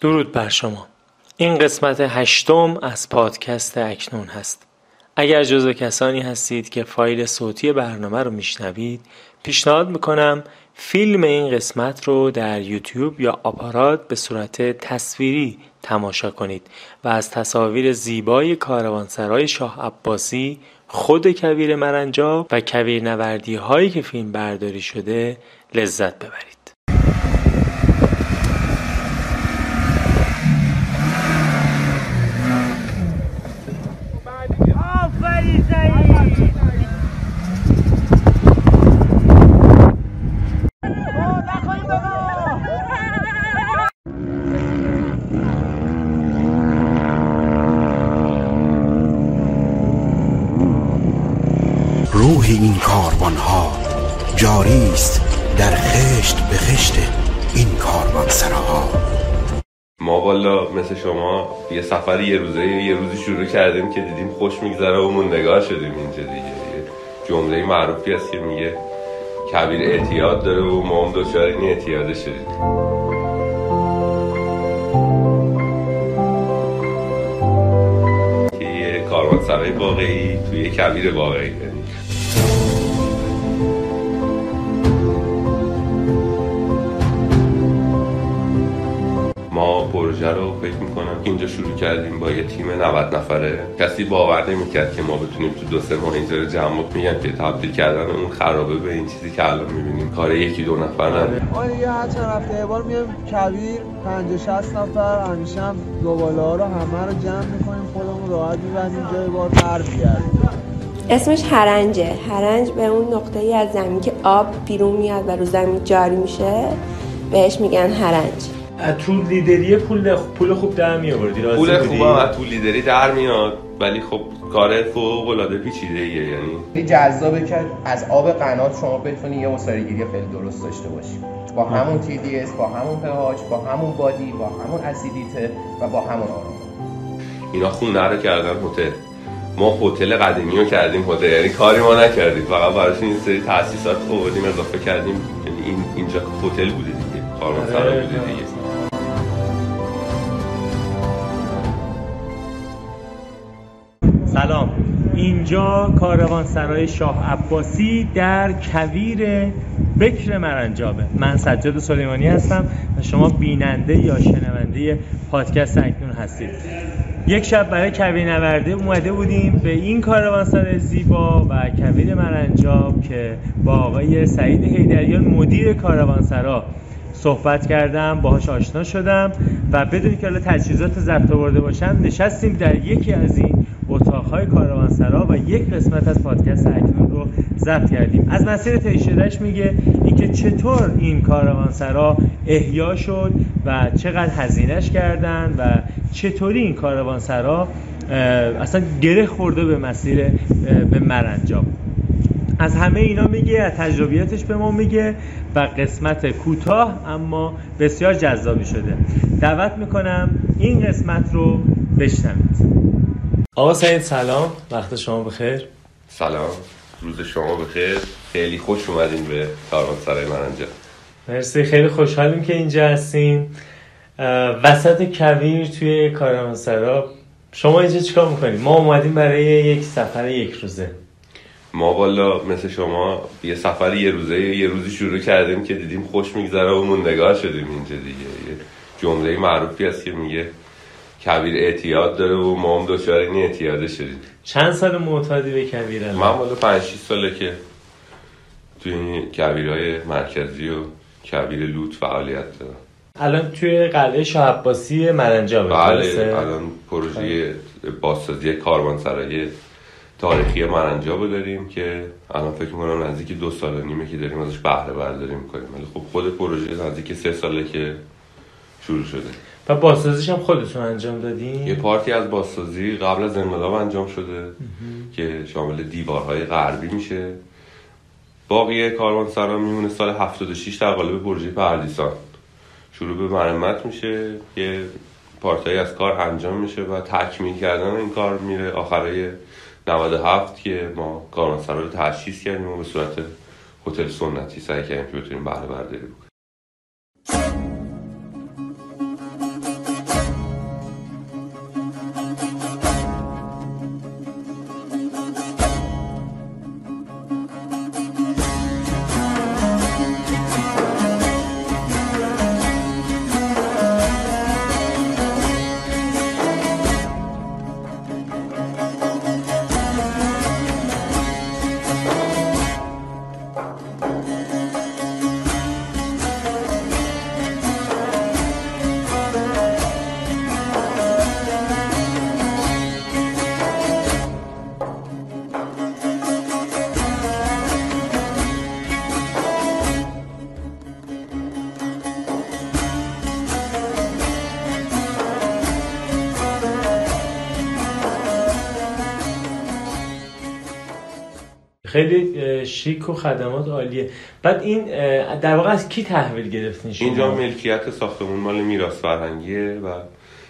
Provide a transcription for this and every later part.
درود بر شما. این قسمت هشتم از پادکست اکنون هست. اگر جزو کسانی هستید که فایل صوتی برنامه رو میشنوید پیشنهاد می‌کنم فیلم این قسمت رو در یوتیوب یا آپارات به صورت تصویری تماشا کنید و از تصاویر زیبای کاروانسرای شاه عباسی خود کویر مرنجاب و کویر نوردی هایی که فیلم برداری شده لذت ببرید. سفر یه روزه یه روزی شروع کردیم که دیدیم خوش میگذره و نگاه شدیم اینجا دیگه. جمله معروفی هست که میگه کبیر اعتیاد داره و ما هم دوچار این اعتیاده شدیم. کاروانسرای واقعی توی کبیر واقعی. ما پروژه رو فکر می‌کنم که اینجا شروع کردیم با یه تیم 90 نفره. کسی باور نمی‌کرد که ما بتونیم تو دو سه ماه اینجا رو جمع میگن که تبدیل کردن اون خرابه به این چیزی که الان می‌بینیم. کار یکی دو نفر نه ما دیگه هر چند هفته یه بار میایم کبیر 50 60 نفر همیشه هم دوباله ها رو همه رو جمع می‌کنیم خودمون راحت میبندیم جای بار برمیگردیم اسمش هرنجه هرنج به اون نقطه ای از زمین که آب بیرون میاد و رو زمین جاری میشه. بهش میگن هرنج تو لیدری پول پول خوب در می آوردی پول؟ خوب هم از تو لیدری در میاد ولی خب کار فوق العاده پیچیده ایه یعنی خیلی جذابه که از آب قنات شما بتونی یه گیری خیلی درست داشته باشی. با همون TDS با همون pH با همون بادی با همون اسیدیته و با همون آروم اینا خونه رو کردن هتل. ما هتل قدیمی رو کردیم هتل یعنی کاری ما نکردیم. فقط براش این سری تاسیسات آوردیم اضافه کردیم. یعنی این اینجا هتل بوده دیگه کاروانسرا آره، بوده دیگه. سلام. اینجا کاروانسرای شاه عباسی در کویر بکر مرنجابه. من سجاد سلیمانی هستم و شما بیننده یا شنونده پادکست اکنون هستید. یک شب برای کویر نورده اومده بودیم به این کاروانسرای زیبا و کویر مرنجاب که با آقای سعید حیدریان مدیر کاروانسرا صحبت کردم باهاش آشنا شدم و بدون که حالا تجهیزات ضبط آورده باشم نشستیم در یکی از این اتاقهای کاروانسرا و یک قسمت از پادکست اکنون رو ضبط کردیم. از مسیر طی شدهش میگه اینکه چطور این کاروانسرا احیا شد و چقدر هزینهش کردن و چطوری این کاروانسرا اصلا گره خورده به مسیر به مرنجاب از همه اینا میگه از تجربیاتش به ما میگه و قسمت کوتاه اما بسیار جذابی شده. دعوت می‌کنم این قسمت رو بشنوید. آقا سعید سلام. وقت شما بخیر. سلام. روز شما بخیر. خیلی خوش اومدین به کاروانسرای مرنجا مرسی. خیلی خوشحالیم که اینجا هستیم اه، وسط کویر توی کاروانسرا شما اینجا چیکار می‌کنید ما اومدیم برای یک سفر یک روزه. ما والا مثل شما یه سفر یه روزه یه روزی شروع کردیم که دیدیم خوش میگذره و نگاه شدیم اینجا دیگه. یه جمله معروفی هست که میگه کبیر اعتیاد داره و ما هم دوچار این اعتیاده شدیم. چند سال معتادی به کویر الان؟ من والا 5 6 ساله که توی این کبیرهای مرکزی و کبیر لوت فعالیت دارم. الان توی قلعه شاه عباسی درسته؟ بله الان پروژه بازسازی کاروانسرای تاریخی مرنجاب داریم که الان فکر می‌کنم نزدیک دو سال و نیمه که داریم ازش بهره برداری می‌کنیم. ولی خب خود پروژه نزدیک سه ساله که شروع شده. و بازسازیش هم خودتون انجام دادین؟ یه پارتی از بازسازی قبل از انقلاب انجام شده که شامل دیوارهای غربی میشه. باقی کاروانسرا میمونه سال 76 در قالب پروژه پردیسان. شروع به مرمت میشه یه پارتایی از کار انجام میشه و تکمیل کردن این کار میره آخرای 97 که ما کاروانسرا رو تأسیس کردیم و به صورت هتل سنتی سعی کردیم که بتونیم بهره برداری بکنیم. شیک و خدمات عالیه. بعد این در واقع از کی تحویل گرفتین شما؟ اینجا ملکیت ساختمون مال میراث فرهنگیه و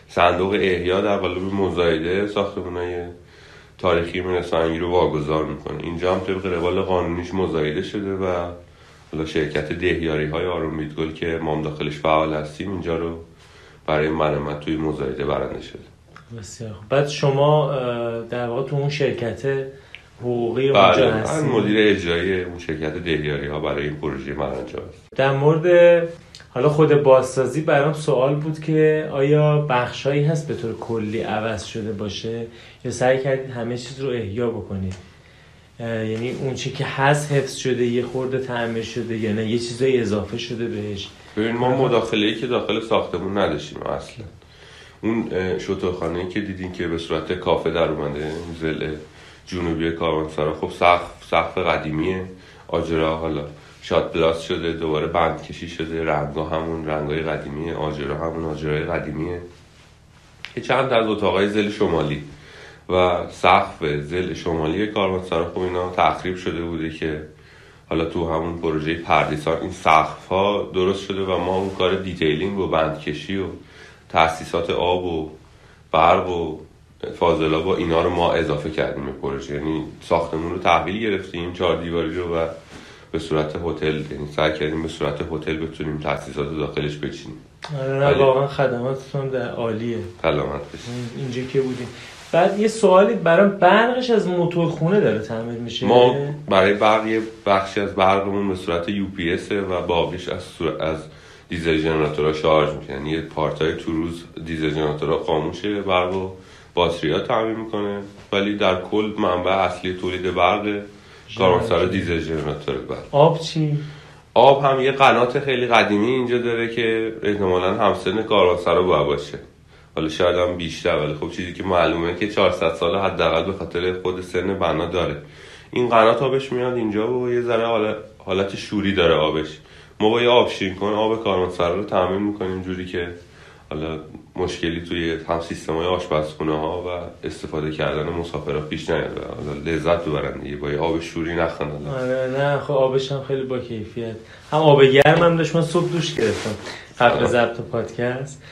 صندوق احیا در قالب مزایده ساختمونای تاریخی میراث فرهنگی رو واگذار می‌کنه. اینجا هم طبق روال قانونیش مزایده شده و حالا شرکت دهیاری های آروم بیتگل که ما داخلش فعال هستیم اینجا رو برای مرمت توی مزایده برنده شده. بسیار. بعد شما در واقع تو اون شرکت حقوقی اونجا بله. من مدیر اجرایی اون شرکت دهیاری ها برای این پروژه مرنجا هست در مورد حالا خود بازسازی برام سوال بود که آیا بخشهایی هست به طور کلی عوض شده باشه یا سعی کردید همه چیز رو احیا بکنید یعنی اون چی که هست حفظ شده یه خورده تعمیر شده یا نه؟ یه چیزایی اضافه شده بهش؟ ببین ما مداخله ای که داخل ساختمون نداشتیم اصلا. اون اه، شترخانه که دیدین که به صورت کافه در اومده ضلع جنوبی کاروانسرا. خب سقف سقف قدیمیه. آجرا حالا shot blast شده دوباره بند کشی شده. رنگا همون رنگای قدیمیه. آجرا همون آجرای قدیمیه. که چند از اتاقای ضلع شمالی و سقف ضلع شمالی کاروانسرا. خب اینا تخریب شده بوده که حالا تو همون پروژه پردیسان این سقف ها درست شده و ما اون کار detailing و بندکشی و تاسیسات آب و برق و فاضلاب و اینا رو ما اضافه کردیم به پروژه. یعنی ساختمون رو تحویل گرفتیم چهار دیواری رو و به صورت هتل یعنی سعی کردیم به صورت هتل بتونیم تاسیسات داخلش بچینیم. آره. واقعا خدماتتون در عالیه. سلامت اینجا که بودیم. بعد یه سوالی برام برقش از موتورخونه داره تعمیر میشه؟ ما برای برق یه بخشی از برقمون به صورت یو پی و باقیش از از دیزل ژنراتورها شارژ میشه. یعنی یه پارتای تو روز دیزل ژنراتورها خاموشه برق و باتری ها تعمیر می‌کنه ولی در کل منبع اصلی تولید برق کاروانسرا دیزل ژنراتور برق. آب چی؟ آب هم یه قنات خیلی قدیمی اینجا داره که احتمالا همسن کاروانسرا باید باشه. حالا شاید هم بیشتر ولی خب چیزی که معلومه که 400 سال حداقل به خاطر خود سن بنا داره. این قنات آبش میاد اینجا و یه ذره حالت, شوری داره آبش. ما با یه آب شیرین کن آب کاروانسرا رو تامین می‌کنیم جوری که حالا مشکلی توی هم سیستم های آشپزخونه ها و استفاده کردن مسافرها پیش نیاد و لذت ببرن دیگه. با یه آب شوری نخن. آره نه خب آبش هم خیلی با کیفیت. هم آب گرم هم داشت. من صبح دوش گرفتم. قبل. ضبط پادکست.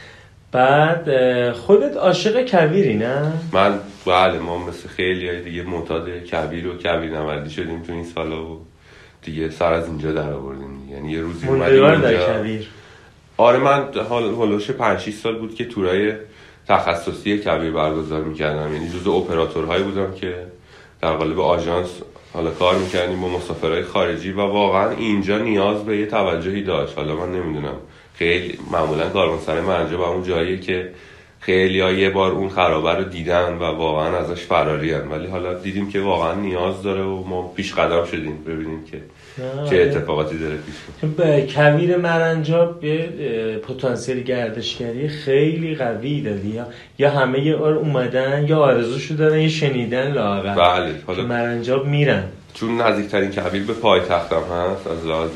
بعد خودت عاشق کویری نه؟ من بله ما مثل خیلی های دیگه معتاد کبیر و کبیر نوردی شدیم تو این سالا و دیگه سر از اینجا در آوردیم. یعنی یه روزی اومدیم اینجا. آره من حال هولوش 5 6 سال بود که تورای تخصصی کبیر برگزار می‌کردم. یعنی جزء اپراتورهایی بودم که در قالب آژانس حالا کار می‌کردیم با مسافرهای خارجی و واقعا اینجا نیاز به یه توجهی داشت. حالا من نمی‌دونم. خیلی معمولا کاروانسرای منجا با اون جاییه که خیلی ها یه بار اون خرابه رو دیدن و واقعا ازش فراری هن. ولی حالا دیدیم که واقعا نیاز داره و ما پیش قدم شدیم. ببینیم که چه. اتفاقاتی داره پیش میاد. به کویر مرنجاب یه اه، پتانسیل گردشگری خیلی قوی داری یا یا همه بار اومدن یا آرزوشو دارن یا شنیدن لااقل بله حالا مرنجاب میرن چون نزدیکترین کویر به پایتختم هست از لحاظ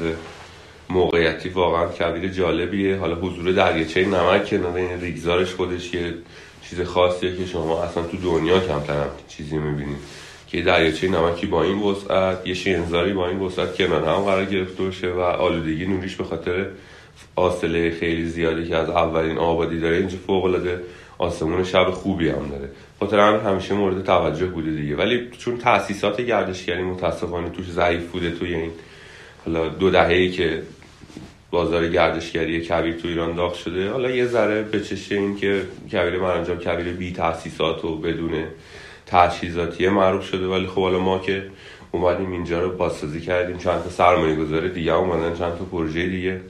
موقعیتی واقعا کویر جالبیه حالا حضور دریاچه نمک کنار این ریگزارش خودش یه چیز خاصیه که شما اصلا تو دنیا کمتر هم چیزی می‌بینید که دریاچه نمکی با این وسعت یه شنزاری با این وسعت کنار هم قرار گرفته باشه و آلودگی نوریش به خاطر فاصله خیلی زیادی که از اولین آبادی داره اینجا فوق العاده آسمون شب خوبی هم داره. خاطر همین همیشه مورد توجه بوده دیگه. ولی چون تاسیسات گردشگری متاسفانه توش ضعیف بوده توی این حالا دو دهه‌ای که بازار گردشگری کبیر تو ایران داغ شده حالا یه ذره به چشه این که کبیر مرنجاب کبیر بی تاسیسات و بدون تجهیزاتی معروف شده ولی خب حالا ما که اومدیم اینجا رو بازسازی کردیم چند تا سرمایه گذار دیگه اومدن چند تا پروژه دیگه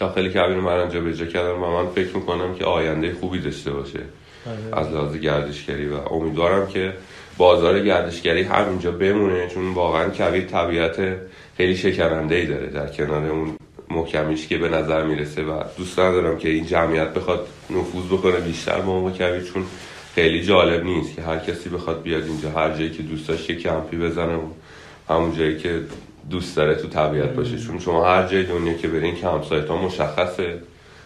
داخل کبیر مرنجاب اجرا کردن و من فکر می‌کنم که آینده خوبی داشته باشه آره. از لحاظ گردشگری و امیدوارم که بازار گردشگری همینجا بمونه چون واقعا کویر طبیعت خیلی شکننده ای داره در کنار اون محکمیش که به نظر می‌رسه و دوست ندارم که این جمعیت بخواد نفوذ بکنه بیشتر به اون کویر چون خیلی جالب نیست که هر کسی بخواد بیاد اینجا هر جایی که دوست داشت یه کمپی بزنه و همون جایی که دوست داره تو طبیعت باشه. چون شما هر جای دنیا که برین campsite ها مشخصه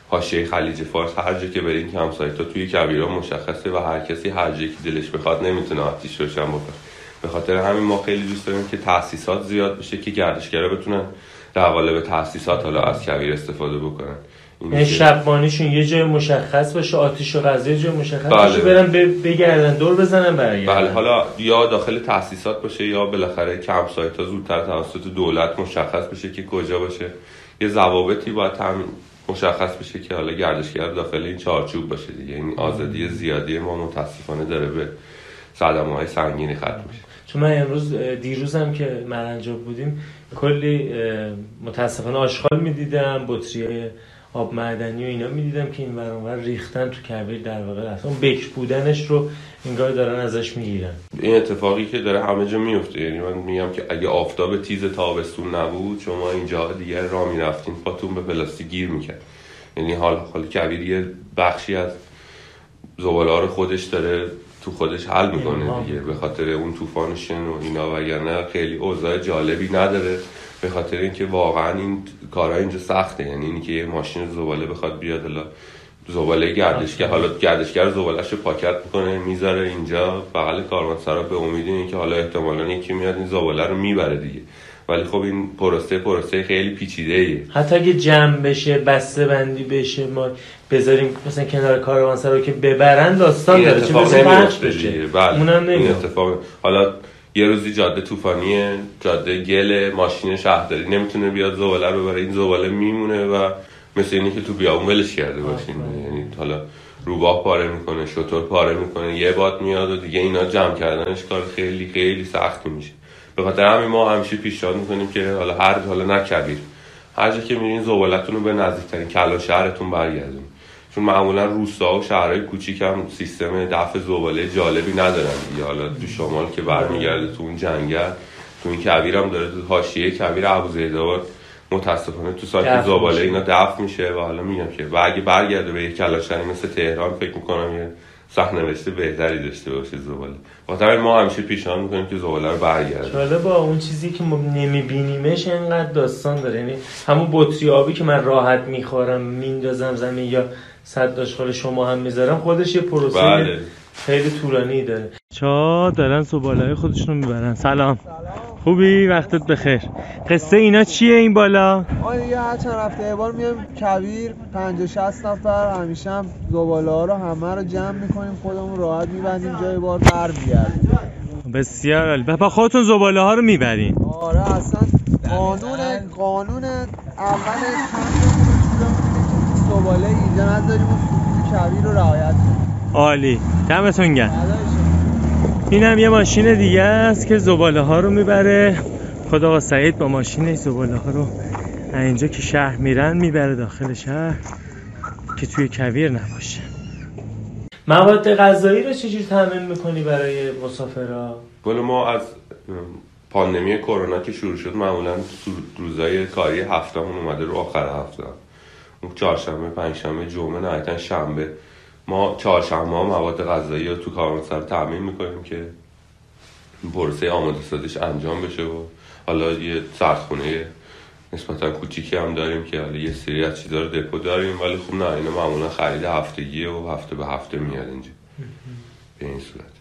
حاشیه خلیج فارس هر جا که برین campsite ها توی کویرا مشخصه و هر کسی هر جایی که دلش بخواد نمی‌تونه آتیش روشن بکنه. به خاطر همین ما خیلی دوست داریم که تاسیسات زیاد بشه که گردشگرا بتونن در قالب تاسیسات حالا از کویر استفاده بکنن. یعنی شبانیشون یه جای مشخص باشه آتیش و غذا یه جای مشخص بله. باشه برن ب- بگردن دور بزنن برگردن. بله حالا یا داخل تاسیسات باشه یا بالاخره کمپ سایت ها زودتر توسط دولت مشخص بشه که کجا باشه. یه ضوابطی باید هم مشخص بشه که حالا گردشگر داخل این چارچوب باشه دیگه. این آزادی زیادی ما متاسفانه داره به صدمه های سنگینی ختم میشه. چون من امروز دیروزم که مرنجا بودیم کلی متاسفانه آشغال می‌دیدم بطری آب معدنی و اینا می‌دیدم که این ور ریختن تو کویر در واقع اصلا بکر بودنش رو انگار دارن ازش می‌گیرن. این اتفاقی که داره همه جا میفته یعنی من میگم که اگه آفتاب تیز تابستون نبود شما اینجا دیگه را می‌رفتین پاتون به پلاستیک گیر می‌کرد. یعنی حال حال کویر یه بخشی از زباله خودش داره تو خودش حل می‌کنه. دیگه به خاطر اون طوفان شن و اینا وگرنه خیلی اوضاع جالبی نداره. به خاطر اینکه واقعا این کارها اینجا سخته. یعنی اینی که یه ماشین زباله بخواد بیاد الا زباله گردشگر حالا گردشگر زبالهش پاکت می‌کنه می‌ذاره اینجا. بغل کاروانسرا به امید اینه که حالا احتمالاً یکی میاد این زباله رو می‌بره دیگه. ولی خب این پروسه پروسه خیلی پیچیده ایه حتی اگه جمع بشه بسته بندی بشه ما بذاریم مثلا کنار کاروانسرا رو که ببرن داستان داره. چه بشه؟ بله. اونم اتفاق حالا یه روزی جاده طوفانیه جاده گل ماشین شهرداری. نمی‌تونه بیاد زباله رو ببره این زباله میمونه و مثل اینی که تو بیابون ولش کرده باشین یعنی حالا روباه پاره می‌کنه شطور پاره می‌کنه یه باد میاد و دیگه اینا جمع کردنش کار خیلی خیلی سختی میشه. به خاطر همین ما همیشه پیشنهاد می‌کنیم که حالا هر حالا نکبیر. هر جا که میرین زبالتون رو به نزدیکترین کلا شهرتون برگردونید چون معمولا روستا و شهرهای کوچیک هم سیستم دفع زباله جالبی ندارن دیگه. حالا تو شمال که برمیگرده تو اون جنگل تو این کویر هم داره تو حاشیه کویر ابوزیدآباد متاسفانه تو سایت زباله. اینا دفع میشه و حالا میگم که و اگه برگرده به یک کلاشری مثل تهران فکر می‌کنم یه سحنوشته بهتری داشته باشه زباله. خاطر ما همیشه پیشنهاد می‌کنیم که زباله رو برگرده. حالا با اون چیزی که ما نمیبینیمش انقدر داستان داره. یعنی همون بطری آبی که من راحت می‌خورم میندازم زمین یا صد داشخال شما هم می‌ذارم. خودش یه پروسه بله. خیلی طولانی داره چا دارن سوبالای خودشون می‌برن. سلام. خوبی؟ وقتت بخیر. قصه اینا چیه این بالا؟ ما دیگه هر چند هفته یه بار میایم کویر 50 60 نفر همیشه هم زباله ها رو همه رو جمع می‌کنیم خودمون راحت میبندیم جای بار برمیگردیم بسیار عالی. با خودتون زباله ها رو می‌برین. آره اصلا قانون قانون اول زباله اینجا نذاریم و سکوت کویر رو رعایت کنیم. عالی. دمتون گرم. اینم یه ماشین دیگه است که زباله ها رو می‌بره. خدا با سعید با ماشینش زباله ها رو از اینجا که شهر میرن می‌بره داخل شهر که توی کویر نباشه. مواد غذایی رو چجور تامین می‌کنی برای مسافرها گل ما از پاندمی کرونا که شروع شد معمولا روزای کاری هفتهمون اومده رو آخر هفته. چهارشنبه پنجشنبه جمعه نهایتا شنبه. ما چهارشنبه ها مواد غذایی رو تو کاروانسرا تامین می‌کنیم که پروسه آماده سازیش انجام بشه و حالا یه سردخونه نسبتا کوچیکی هم داریم که حالا یه سری از چیزا رو دپو داریم ولی خب نه اینا معمولا خرید هفتگیه و هفته به هفته میاد اینجا. به این صورت.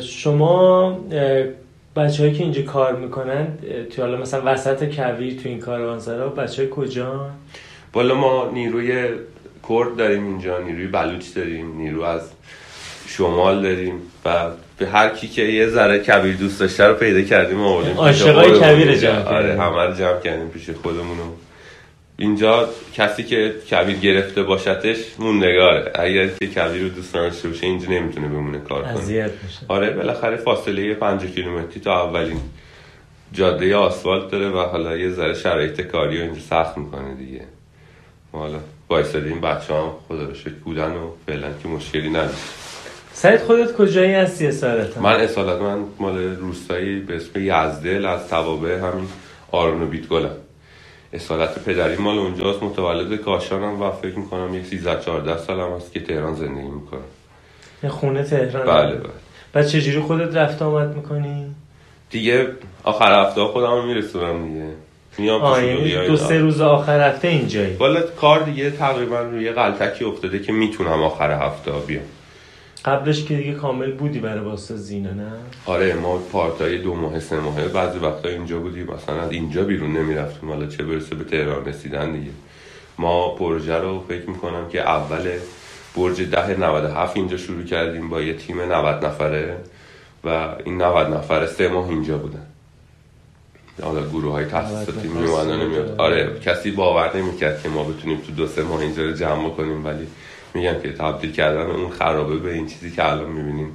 شما بچه هایی که اینجا کار می‌کنن تو حالا مثلا وسط کویر تو این کاروانسرا بچه های کجا بالا ما نیروی کرد داریم اینجا نیروی بلوچ داریم نیرو از شمال داریم و به هر کی که یه ذره کبیر دوست داشته رو پیدا کردیم آوردیم عاشقای کبیر. جمع آره. همه رو جمع کردیم پیش خودمون اینجا کسی که کبیر گرفته باشتش موندگاره اگر که کبیر رو دوست نداشته باشه اینجا نمی‌تونه بمونه کار کنه میشه آره بالاخره فاصله 5 کیلومتری تا اولین جاده آسفالت داره و حالا یه ذره شرایط کاری رو اینجا سخت می‌کنه دیگه حالا وایساده این بچه هم خدا رو شکر بودن و فعلا که مشکلی نداشت. سعید خودت کجایی هستی اصالتا؟ من اصالت من مال روستایی به اسم یزدل از توابع همین آرون و بیتگلم. اصالت پدری مال اونجاست متولد کاشانم و فکر می‌کنم یک 13 14 سالم هست که تهران زندگی می‌کنم یه خونه تهران بله بله. بعد چجوری خودت رفت آمد می‌کنی؟ دیگه آخر هفته خودم میرسونم دیگه. میام آه پیش یعنی دو سه روز آخر هفته اینجایی. والا کار دیگه تقریبا روی غلطکی افتاده که می‌تونم آخر هفته بیام. قبلش که دیگه کامل بودی برای واسه زینه نه؟ آره ما پارتای دو ماه سه ماهه بعضی وقتا اینجا بودیم مثلا از اینجا بیرون نمی‌رفتیم حالا چه برسه به تهران رسیدن دیگه. ما پروژه رو فکر می‌کنم که اول برج ده 97 اینجا شروع کردیم با یه تیم 90 نفره و این 90 نفره سه ماه اینجا بودن. حالا گروه های تحصیلاتی می اومدن نمیاد آره. کسی باور نمی‌کرد که ما بتونیم تو دو سه ماه اینجا رو جمع کنیم ولی میگم که تبدیل کردن اون خرابه به این چیزی که الان می‌بینین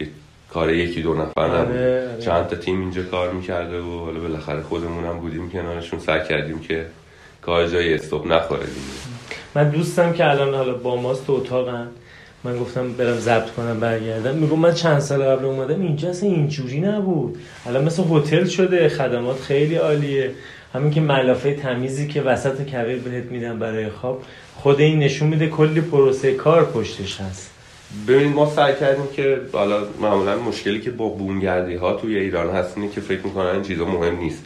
یه کار یکی دو نفر آره، نبود آره. چند تا تیم اینجا کار می‌کرده و حالا بالاخره خودمون هم بودیم کنارشون. سعی کردیم که کار جای استوب نخوره دیگه. من دوستم که الان حالا با ماست تو اتاقم من گفتم برم ضبط کنم برگردم. میگم من چند سال قبل اومدم اینجا اصلا اینجوری نبود. الان مثل هتل شده خدمات خیلی عالیه. همین که ملافه تمیزی که وسط کویر بهت میدن برای خواب خود این نشون میده کلی پروسه کار پشتش هست. ببینید ما سعی کردیم که حالا معمولا مشکلی که با بومگردی ها توی ایران هست اینه که فکر می‌کنن این چیزا مهم نیست.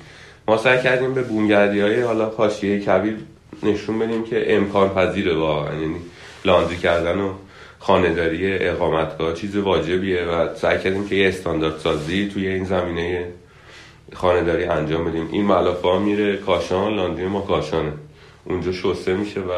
ما سعی کردیم به بومگردی های حالا حاشیه کبیر نشون بدیم که امکان پذیره واقعا. یعنی لاندری کردن و خانهداری اقامتگاه چیز واجبیه و سعی کردیم که یه استاندارد سازی توی این زمینه خانهداری انجام بدیم. این ملافه ها میره کاشان لاندری ما کاشانه. اونجا شسته میشه و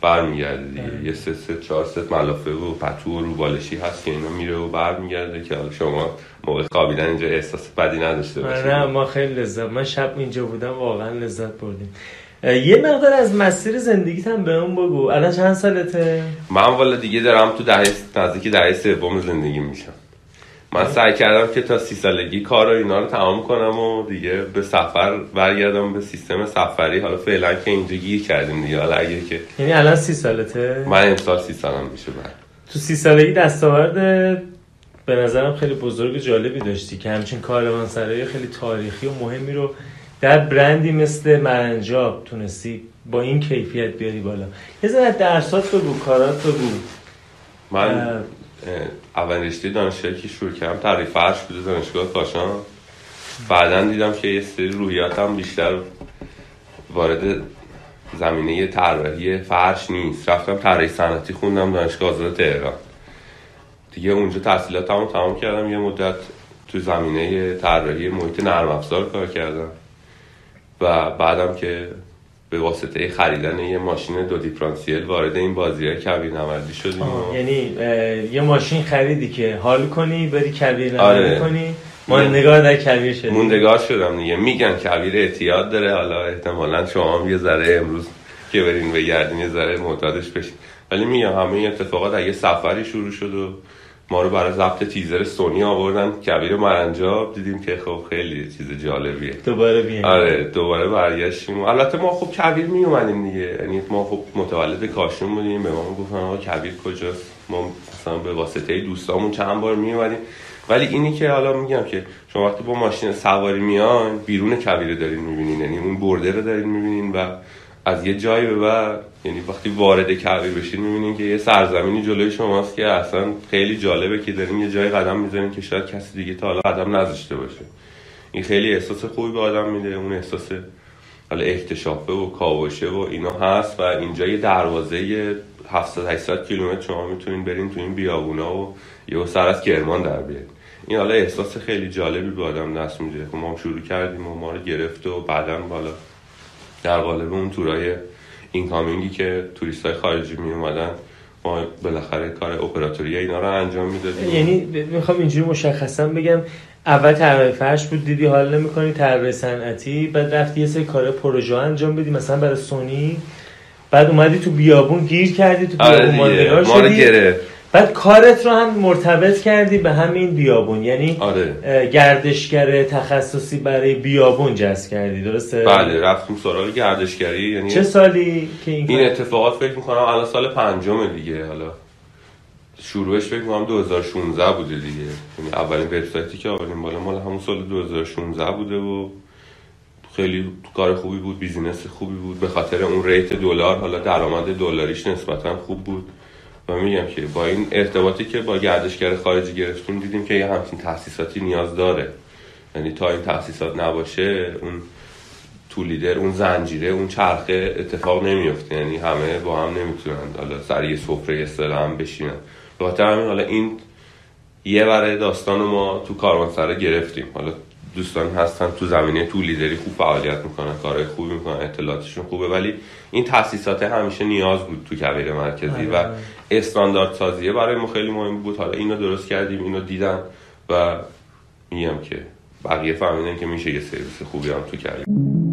برمیگرده. دیگه یه سه سه چهار ست ملافه و پتو و روبالشی هست که اینا میره و برمیگرده که شما موقع خوابیدن اینجا احساس بدی نداشته باشید. نه ما خیلی لذت من شب اینجا بودم واقعا لذت بردیم. یه مقدار از مسیر زندگیت هم به اون بگو. الان چند سالته؟ من والا دیگه دارم تو دهه نزدیک دهه سوم زندگی میشم. من سعی کردم که تا سی سالگی کار و اینا رو تمام کنم و دیگه به سفر برگردم به سیستم سفری. حالا فعلا که اینجا گیر کردیم دیگه. حالا اگه که یعنی الان سی سالته؟ من امسال سی سالم میشه بعد. تو سی سالگی دستاورد به نظرم خیلی بزرگ جالبی داشتی که همچین کاروانسرای خیلی تاریخی و مهمی رو در برندی مثل مرنجاب تونستی با این کیفیت بیاری بالا. یه ذره درسات بگو کارات بگو. من اول رشته دانشگاهی که شروع کردم تعریف فرش بوده دانشگاه کاشان بعدا دیدم که یه سری روحیاتم بیشتر وارد زمینه طراحی فرش نیست. رفتم طراحی صنعتی خوندم دانشگاه آزاد تهران. دیگه اونجا تحصیلاتمو تمام کردم. یه مدت تو زمینه طراحی محیط نرم افزار کار کردم. و بعدم که به واسطه خریدن یه ماشین دو دیفرانسیل وارد این بازی های کبیر نوردی شدیم و- یعنی یه ماشین خریدی که حال کنی بری کبیر آره. نوردی کنی. ما من- نگاه در کبیر شدی موندگار شدم دیگه. میگن کبیر اعتیاد داره. حالا احتمالا شما هم یه ذره امروز که برین بگردین یه ذره معتادش بشین. ولی میگم همه این اتفاقات از یه سفری شروع شد و ما رو برای ضبط تیزر سونی آوردن. کبیر مرنجاب دیدیم که خب خیلی چیز جالبیه. دوباره بیاین آره دوباره برگشتیم. البته ما خب کبیر می اومدیم دیگه. یعنی ما خب متولد کاشون بودیم. به ما گفتن آقا کبیر کجاست؟ ما مثلا به واسطه دوستامون چند بار می اومدیم ولی اینی که حالا میگم که شما وقتی با ماشین سواری میان بیرون کبیر رو دارین می‌بینین. یعنی اون برده رو دارین می‌بینین و از یه جایی به بعد یعنی وقتی وارد کبیر بشین می‌بینین که یه سرزمینی جلوی شماست که اصلا خیلی جالبه که دارین یه جای قدم می‌زنین که شاید کسی دیگه تا حالا قدم نذاشته باشه. این خیلی احساس خوبی به آدم میده اون احساس حالا اکتشافه و کاوشه و اینا هست و اینجا یه دروازه 700 800 کیلومتر شما می‌تونین برین تو این بیابونا و یه سر از کرمان در بیارین. این حالا احساس خیلی جالبی به آدم دست میده. خب ما شروع کردیم و ما رو گرفت و بعدا بالا در قالب اون تورای اینکامینگی که توریست های خارجی می اومدن ما بالاخره کار اپراتوری اینا رو انجام می‌دادیم. یعنی می‌خوام اینجوری مشخصا بگم اول طراحی فرش بود دیدی حال نمی‌کنی طراحی صنعتی بعد رفتی یه سری کار پروژه انجام بدی مثلا برای سونی. بعد اومدی تو بیابون گیر کردی تو بیابون آره ماندگار ما رو شدی. بعد کارت رو هم مرتبط کردی به همین بیابون. یعنی آره. گردشگر تخصصی برای بیابون جذب کردی درسته؟ بله رفتیم سراغ گردشگری. یعنی چه سالی که این, این کار- اتفاقات فکر می‌کنم الان سال پنجمه دیگه. حالا شروعش فکر می‌کنم 2016 بوده دیگه. یعنی اولین وبسایتی که آوردیم بالا مال همون سال 2016 بوده و خیلی کار خوبی بود business خوبی بود. به خاطر اون rate دلار حالا درآمد دلاریش نسبتا خوب بود. و میگم که با این ارتباطی که با گردشگر خارجی گرفتیم دیدیم که یه همچین تاسیساتی نیاز داره. یعنی تا این تاسیسات نباشه اون تولیدر اون زنجیره اون چرخه اتفاق نمیفته. یعنی همه با هم نمی‌تونن حالا سر یه سفره اصطلاح هم بشینن. به خاطر همین حالا این یه بره داستان ما تو کاروانسرا گرفتیم. حالا دوستان هستن تو زمینه تو لیدری خوب فعالیت می‌کنن کارهای خوبی می‌کنن اطلاعاتشون خوبه. ولی این تاسیسات همیشه نیاز بود تو کویر مرکزی و استاندارد سازیه برای ما خیلی مهم بود. حالا اینو درست کردیم اینو دیدم و میگم که بقیه فهمیدن که میشه یه سرویس خوبی هم تو کویر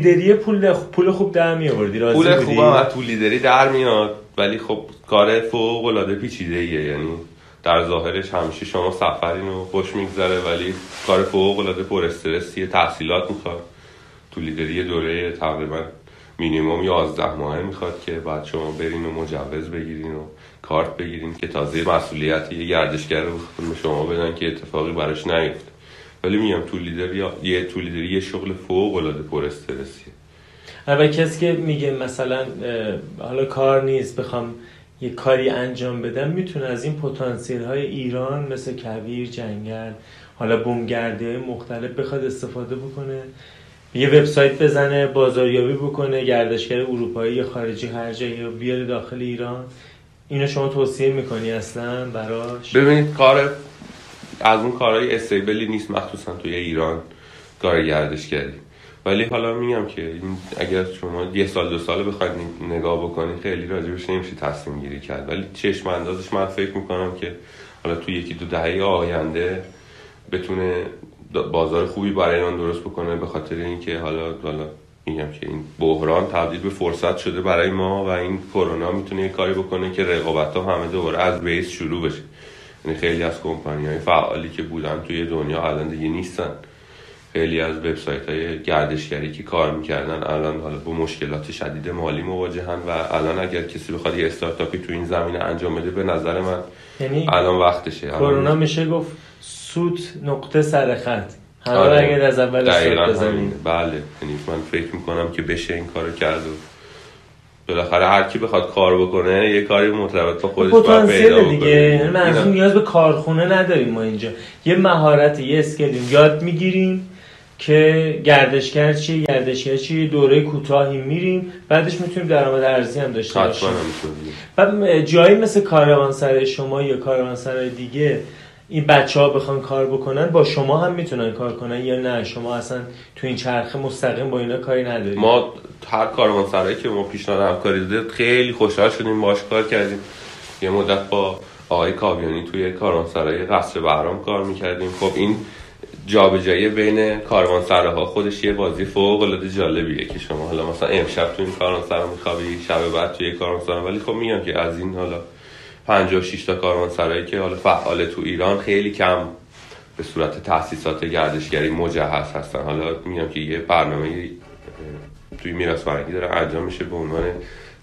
لیدری پول پول خوب در می آوردی؟ راضی پول از تو لیدری در میاد ولی خب کار فوق العاده پیچیده ایه یعنی در ظاهرش همیشه شما سفرین رو خوش میگذره ولی کار فوق العاده پر استرسیه تحصیلات می‌خواد. تو لیدری دوره تقریبا مینیمم 11 ماهه می‌خواد که بعد شما برین و مجوز بگیرین و کارت بگیرین که تازه مسئولیت یه گردشگر رو شما بدن که اتفاقی براش نیفته. ولی میگم تو لیدر یا یه تو لیدری یه شغل فوق العاده پر استرسیه. و کسی که میگه مثلا حالا کار نیست بخوام یه کاری انجام بدم می‌تونه از این پتانسیل های ایران مثل کویر جنگل حالا بومگرده مختلف بخواد استفاده بکنه یه وبسایت بزنه بازاریابی بکنه گردشگر اروپایی یا خارجی هر جایی رو بیاره داخل ایران. اینو شما توصیه می‌کنی اصلا براش؟ ببینید کار از اون کارهای استیبلی نیست مخصوصا توی ایران کار گردشگری ولی حالا میگم که اگر شما یه سال دو سال بخواید نگاه بکنید خیلی راجبش نمیشه تصمیم گیری کرد. ولی چشم اندازش من فکر می‌کنم که حالا توی یکی دو دهه آینده بتونه بازار خوبی برای ایران درست بکنه به خاطر اینکه حالا حالا میگم که این بحران تبدیل به فرصت شده برای ما و این کرونا می‌تونه یه کاری بکنه که رقابت ها همه دوباره از بیس شروع بشه. یعنی خیلی از کمپانی های فعالی که بودن توی دنیا الان دیگه نیستن. خیلی از وبسایت های گردشگری که کار می‌کردن الان حالا با مشکلات شدید مالی مواجهن و الان اگر کسی بخواد یه استارتاپی تو این زمینه انجام بده به نظر من یعنی الان وقتشه. کرونا میشه گفت سوت نقطه سر خط. همه آره. اگه از اول. بله. یعنی من فکر می‌کنم که بشه این کارو کرد و بالاخره هر کی بخواد کار بکنه یه کاری مرتبط با خودش باید پیدا بکنه دیگه یعنی منظور. نیاز به کارخونه نداریم ما اینجا یه مهارت یه اسکلیم یاد می‌گیریم که گردشگر چیه گردشگر چیه دوره کوتاهی میریم بعدش می‌تونیم درآمد ارزی هم داشته باشیم. بعد جایی مثل کاروانسرای شما یا کاروانسرای دیگه این بچه ها بخوان کار بکنن با شما هم می‌تونن کار کنن یا نه؟ شما اصلا تو این چرخه مستقیم با اینا کاری نداریم ما هر کاروانسرایی که ما پیشنهاد همکاری داده خیلی خوشحال شدیم باش کار کردیم. یه مدت با آقای کاویانی توی کاروانسرای قصر بهرام کار می‌کردیم. خب این جابجایی بین کاروانسراها خودش یه بازی فوق العاده جالبیه که شما حالا مثلا امشب توی این کاروانسرا میخوابی شب بعد توی کاروانسرا ولی خب میگم که از این حالا 56 تا کاروانسرایی که حالا فعال تو ایران خیلی کم به صورت تاسیسات گردشگری مجهز هستن. حالا میگم که یه برنامه توی میراث فرهنگی داره انجام میشه به عنوان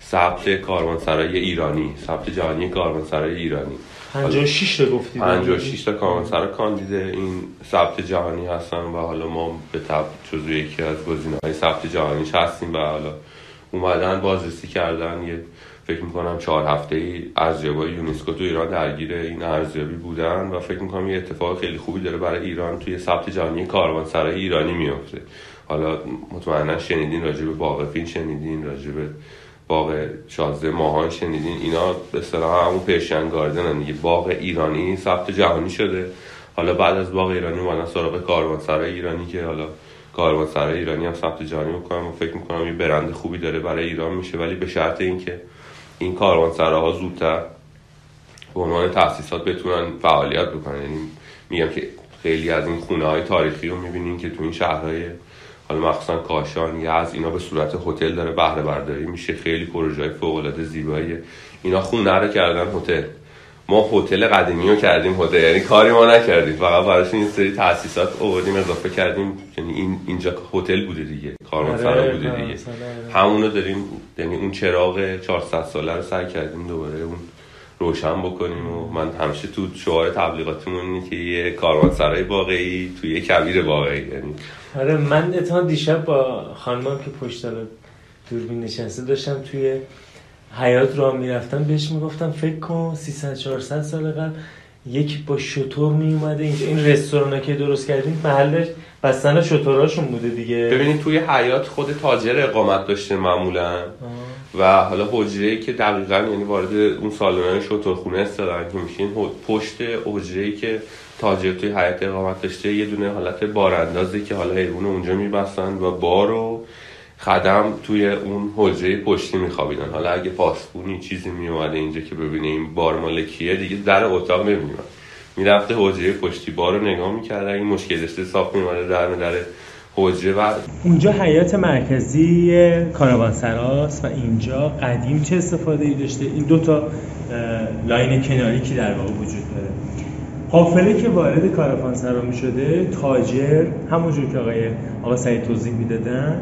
ثبت کاروانسرای ایرانی ثبت جهانی کاروانسرای ایرانی. 56 تا گفتی؟ 56 تا کاروانسرا کاندید این ثبت جهانی هستن و حالا ما به تبع جزو یکی از گزینه‌های ثبت جهانیش هستیم و حالا اومدن بازرسی کردن یه فکر می‌کنم چهار هفته ای ارزیابی یونسکو تو ایران درگیر این ارزیابی بودن و فکر می‌کنم یه اتفاق خیلی خوبی داره برای ایران توی ثبت جهانی کاروانسرای ایرانی میفته حالا مطمئنا شنیدین راجع به فین شنیدین راجع به باغ شازده ماهان شنیدین. اینا به اصطلاح همون پرشین گاردن هم دیگه. باغ ایرانی ثبت جهانی شده. حالا بعد از باغ ایرانی اومدن سراغ کاروانسرای ایرانی که حالا کاروانسرای ایرانی هم ثبت جهانی می‌کنم و فکر می‌کنم یه برند خوبی داره برای ایران میشه ولی به شرط اینکه این کاروانسراها زودتر به عنوان تاسیسات بتونن فعالیت بکنن. یعنی میگم که خیلی از این خونه های تاریخی رو می‌بینین که تو این شهرهای حالا مخصوصا کاشان یزد اینا به صورت هتل داره بهره برداری میشه. خیلی پروژه های فوق العاده زیبایی اینا خونه رو کردن هتل. ما هتل قدیمی رو کردیم هتل یعنی کاری ما نکردیم. فقط براش این سری تاسیسات آوردیم اضافه کردیم. یعنی این اینجا هتل بوده دیگه کاروانسرا آره، بوده دیگه. همونو داریم یعنی اون چراغ 400 ساله رو سعی کردیم دوباره اون روشن بکنیم و من همیشه تو شعار تبلیغاتمون اینه که یه کاروانسرای واقعی توی یه کویر واقعی یعنی آره من اتفاقا دیشب با خانمم که پشت دوربین نشسته داشتم توی حیات راه می‌رفتم بهش می‌گفتم فکر کن 300 400 سال قبل یکی با شطور میومده اینجا. این رستوران که درست کردیم محلش بستن شطوراشون بوده دیگه. ببینید توی حیات خود تاجر اقامت داشته معمولا. آه. و حالا حجره که دقیقا یعنی وارد اون سالن شطورخونه استدن که میشین پشت حجره که تاجر توی حیات اقامت داشته یه دونه حالت باراندازه که حالا حیوان اونجا میبستن و بار و خدم توی اون حجره پشتی میخوابیدن. حالا اگه پاسپونی چیزی میومده اینجا که ببینه این بار مالکیه دیگه در اتاق نمیومد. می‌رفته حجره پشتی بار رو نگاه می‌کرده این مشکل داشته صاف میومده در در حجره و اونجا حیات مرکزی کاروانسراست و اینجا قدیم چه استفاده ای داشته؟ این دو تا اه، لاین کناری که در واقع وجود داره. قافله که وارد کاروانسرا می شده تاجر همونجور که آقای آقا سعید توضیح می‌دادن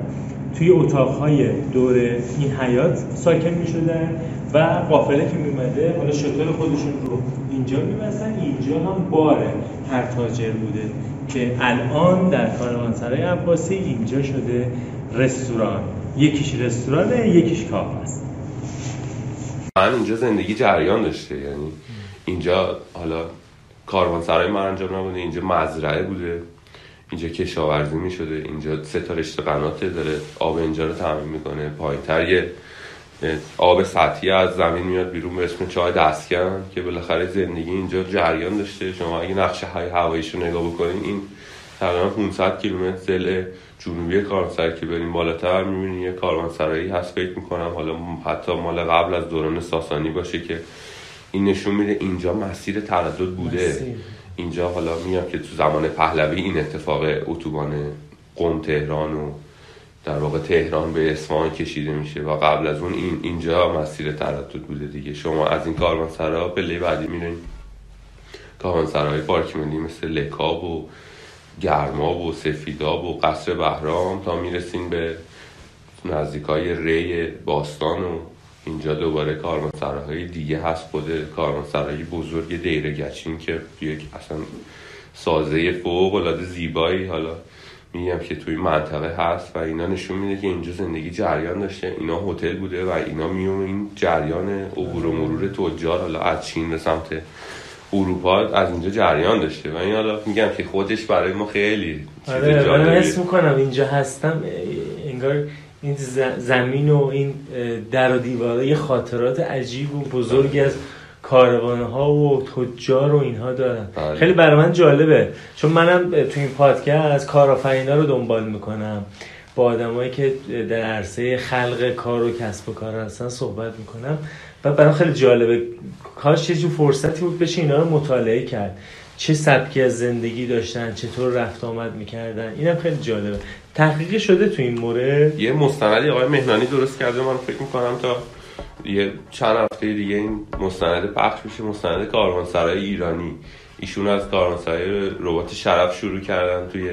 توی اتاقهای دور این حیات ساکن می شدن و قافله که می حالا شطور خودشون رو اینجا می اینجا هم بار هر تاجر بوده که الان در کاروانسرای عباسی اینجا شده رستوران. یکیش رستورانه یکیش کافه است. من اینجا زندگی جریان داشته. یعنی اینجا حالا کاروانسرای مرنجان نبوده اینجا مزرعه بوده. اینجا کشاورزی می شده اینجا سه تا رشته قناته داره آب اینجا رو تامین می‌کنه پایینتر یه آب سطحی از زمین میاد بیرون به اسم چای دستکن که بالاخره زندگی اینجا جریان داشته شما اگه نقشه های هواییش رو نگاه بکنین این تقریبا 500 کیلومتر ضلع جنوبی کاروانسرا که بریم بالاتر می‌بینین یه کاروانسرایی هست فکر می‌کنم حالا حتی مال قبل از دوران ساسانی باشه که این نشون میده اینجا مسیر تردد بوده مسیر. اینجا حالا میگم که تو زمان پهلوی این اتفاق اتوبان قم تهران و در واقع تهران به اصفهان کشیده میشه و قبل از اون این اینجا مسیر تردد بوده دیگه. شما از این کاروانسرا پله بعدی میرین. کاروانسرای پارک ملی مثل لکاب و گرماب و سفیداب و قصر بهرام تا می‌رسین به نزدیکای ری باستان و اینجا دوباره کاروانسراهای دیگه هست خود کاروانسرای بزرگ دیره گچین که یک اصلا سازه فوق العاده زیبایی. حالا میگم که توی منطقه هست و اینا نشون میده که اینجا زندگی جریان داشته. اینا هتل بوده و اینا میون این جریان عبور و مرور تجار حالا از چین به سمت اروپا از اینجا جریان داشته. و این حالا میگم که خودش برای ما خیلی چیز آره من. حس می‌کنم اینجا هستم انگار این زمین و این در و دیواره یه خاطرات عجیب و بزرگی از کاروانه ها و تجار و اینها دارن. بله. خیلی برای من جالبه. چون منم تو این پادکست کارآفرینا رو دنبال می‌کنم. با آدمایی که در عرصه خلق کار و کسب و کار هستن صحبت می‌کنم. و برام خیلی جالبه. کاش یه جور فرصتی بود بشه اینا رو مطالعه کرد. چه سبکی از زندگی داشتن چطور رفت آمد می‌کردن؟ اینم خیلی جالبه. تحقیق شده تو این مورد؟ یه مستندی آقای مهنانی درست کرده من فکر می‌کنم تا یه چند هفته دیگه این مستند پخش میشه مستند کاروانسرای ایرانی. ایشون از کاروانسرای ربات شرف شروع کردن توی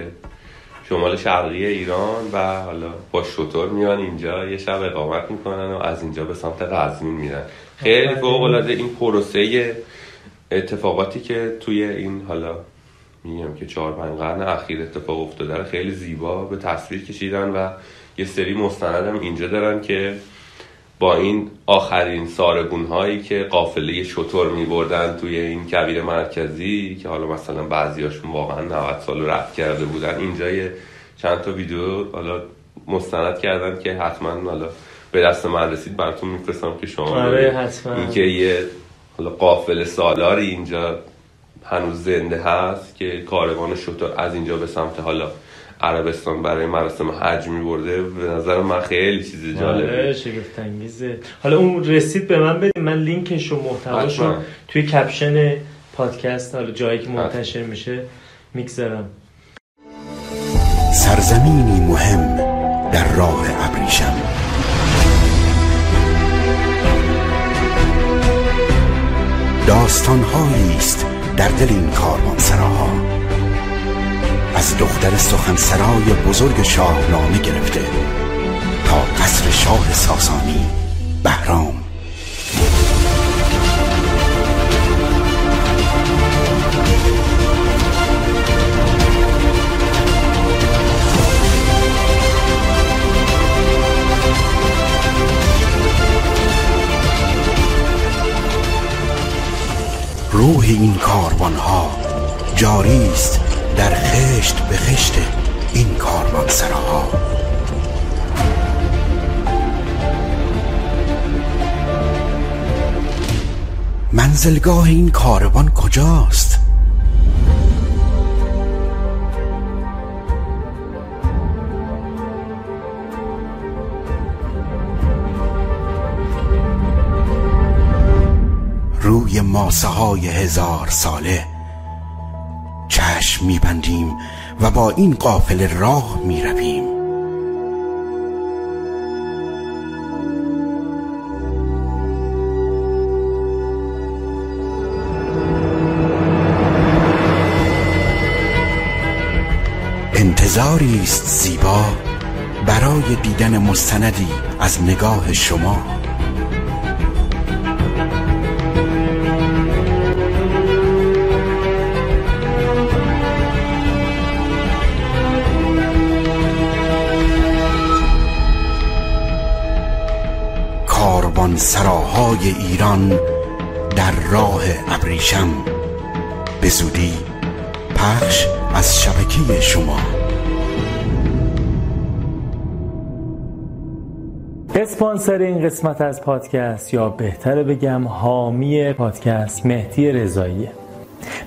شمال شرقی ایران و حالا با شطور میان اینجا یه شب اقامت می‌کنن و از اینجا به سمت قزوین میرن. خیلی فوق العاده این پروسه اتفاقاتی که توی این حالا میگم که چهار پنج قرن اخیر اتفاق افتاده رو خیلی زیبا به تصویر کشیدن و یه سری مستند هم اینجا دارن که با این آخرین سارگون هایی که قافله شطور می بردن توی این کویر مرکزی که حالا مثلا بعضیاشون واقعا 90 سال رو رفت کرده بودن اینجا یه چند تا ویدیو حالا مستند کردن که حتما حالا به دست من رسید براتون میفرستم که شما آره،. حتما. این که یه حالا قافل سالاری اینجا هنوز زنده هست که کاروان شطور از اینجا به سمت حالا عربستان برای مراسم حج میبرده. به نظر من خیلی چیز آره جالبه. شگفت انگیزه حالا اون رسید به من بدید من لینکش و محتواش رو. توی کپشن پادکست حالا جایی که منتشر میشه می‌گذارم. سرزمینی مهم در راه ابریشم. داستانهایی است در دل این کاروانسراها. از دختر سخنسرای بزرگ شاهنامه گرفته تا قصر شاه ساسانی بهرام. روح این کاروان ها جاری است در خشت به خشت این کاروان سراها منزلگاه این کاروان کجاست؟ روی ماسه های هزار ساله. چشم میبندیم و با این قافل راه می‌رویم. انتظاری است زیبا برای دیدن مستندی از نگاه شما. کاروان سراهای ایران در راه ابریشم. به زودی پخش از شبکه شما. اسپانسر این قسمت از پادکست یا بهتره بگم حامی پادکست مهدی رضاییه.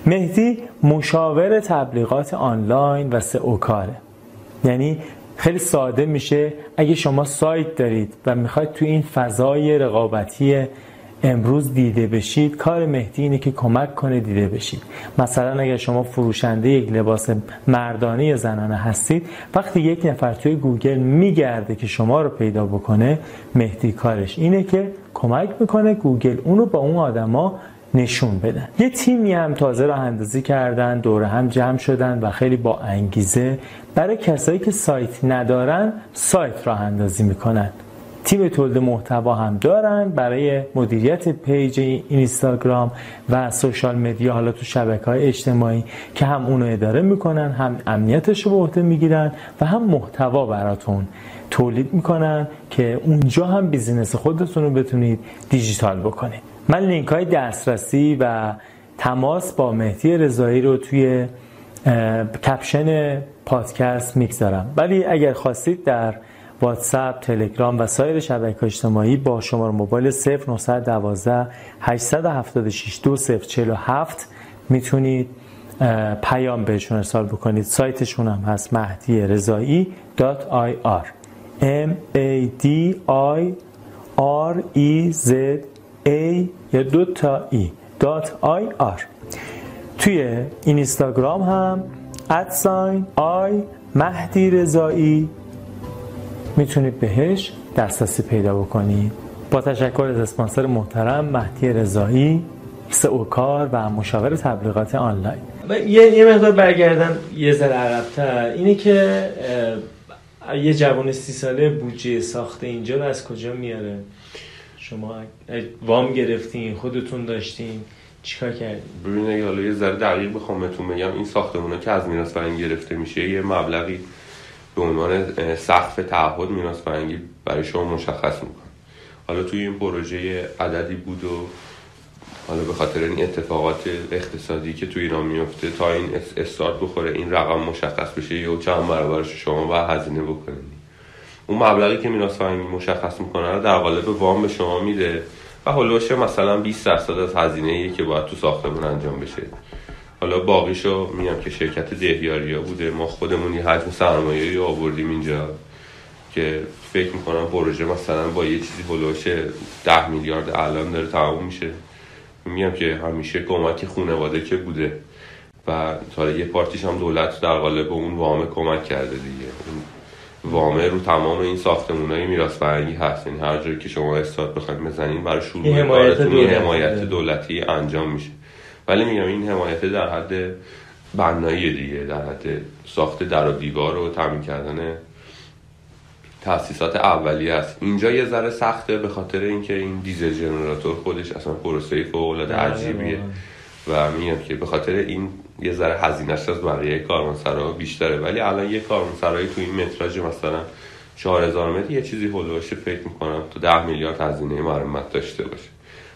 مهدی مشاور تبلیغات آنلاین و سئو کاره یعنی خیلی ساده میشه. اگه شما سایت دارید و می‌خواید تو این فضای رقابتی امروز دیده بشید کار مهدی اینه که کمک کنه دیده بشید. مثلا اگر شما فروشنده یک لباس مردانه یا زنانه هستید وقتی یک نفر توی گوگل میگرده که شما رو پیدا بکنه مهدی کارش اینه که کمک می‌کنه گوگل اونو با اون آدما نشون بدن. یه تیمی هم تازه راه اندازی کردن دور هم جمع شدن و خیلی با انگیزه برای کسایی که سایت ندارن سایت راه اندازی می‌کنن. تیم تولید محتوا هم دارن برای مدیریت page اینستاگرام و social media حالا تو شبکه های اجتماعی که هم اونو اداره می‌کنن هم امنیتش رو به عهده می‌گیرن و هم محتوا براتون تولید می‌کنن که اونجا هم business خودتون رو بتونید دیجیتال بکنید. من لینک های دسترسی و تماس با مهدی رضایی رو توی caption پادکست می‌گذارم. ولی اگر خواستید در واتساپ، تلگرام و سایر شبکه اجتماعی با شماره موبایل 0912 876 2047 می‌تونید پیام بهشون ارسال بکنید. سایتشون هم هست مهدی رضایی .ir m a d i r e z a یا دو تا ای .ir توی اینستاگرام هم ادساین آی مهدی رضایی می‌تونید بهش دسترسی پیدا بکنید. با تشکر از اسپانسر محترم مهدی رضایی سئوکار و مشاور تبلیغات آنلاین. یه یه مقدار برگردم یه ذره عقب‌تر. اینه که یه جوان سی ساله بودجه ساخته اینجا رو از کجا میاره؟ شما وام گرفتین خودتون داشتین چیکار کردین؟ ببینید حالا یه ذره دقیق بخوام بهتون بگم این ساختمونا که از میراث فرهنگی گرفته میشه یه مبلغی به عنوان سقف تعهد میراث فرهنگی برای شما مشخص می‌کنه. حالا توی این پروژه عددی بود و حالا به خاطر این اتفاقات اقتصادی که توی ایران میفته تا این استارت بخوره این رقم مشخص بشه یا چند برابرش شما باید هزینه بکنید. اون مبلغی که میراث فرهنگی مشخص می‌کنه رو در قالب وام به شما میده و هلوش مثلا 20 درصد از هزینه که باید تو ساختمون انجام بشه. حالا باقیشو میگم که شرکت دهیاریا بوده. ما خودمون یه حجم سرمایه آوردیم اینجا که فکر می‌کنم پروژه مثلا با یه چیزی هلوش ده میلیارد الان داره تموم میشه. میگم که همیشه کمک خانواده که بوده و تا یه پارتیش هم دولت در قالب اون وامه کمک کرده دیگه. وامه رو تمام این ساختمون های میراث فرهنگی هست. یعنی هر جایی که شما استاد بخواید بزنین برای شروع حمایت کارتون دولتی. حمایت دولتی انجام میشه. ولی میگم این حمایت در حد بنایی دیگه در حد ساخت در و دیوار و تعمین کردن تاسیسات اولیه است. اینجا یه ذره سخته به خاطر اینکه این دیزل جنراتور خودش اصلا پروسه فوق العاده بله، عجیبیه و میگم که به خاطر این یه ذره هزینه‌اش از بقیه کاروانسرا بیشتره ولی الان یه کاروانسرایی تو این متراژ مثلا 4000 متر یه چیزی هولوش فکر می‌کنم تو 10 میلیارد هزینه مرمت داشته باشه.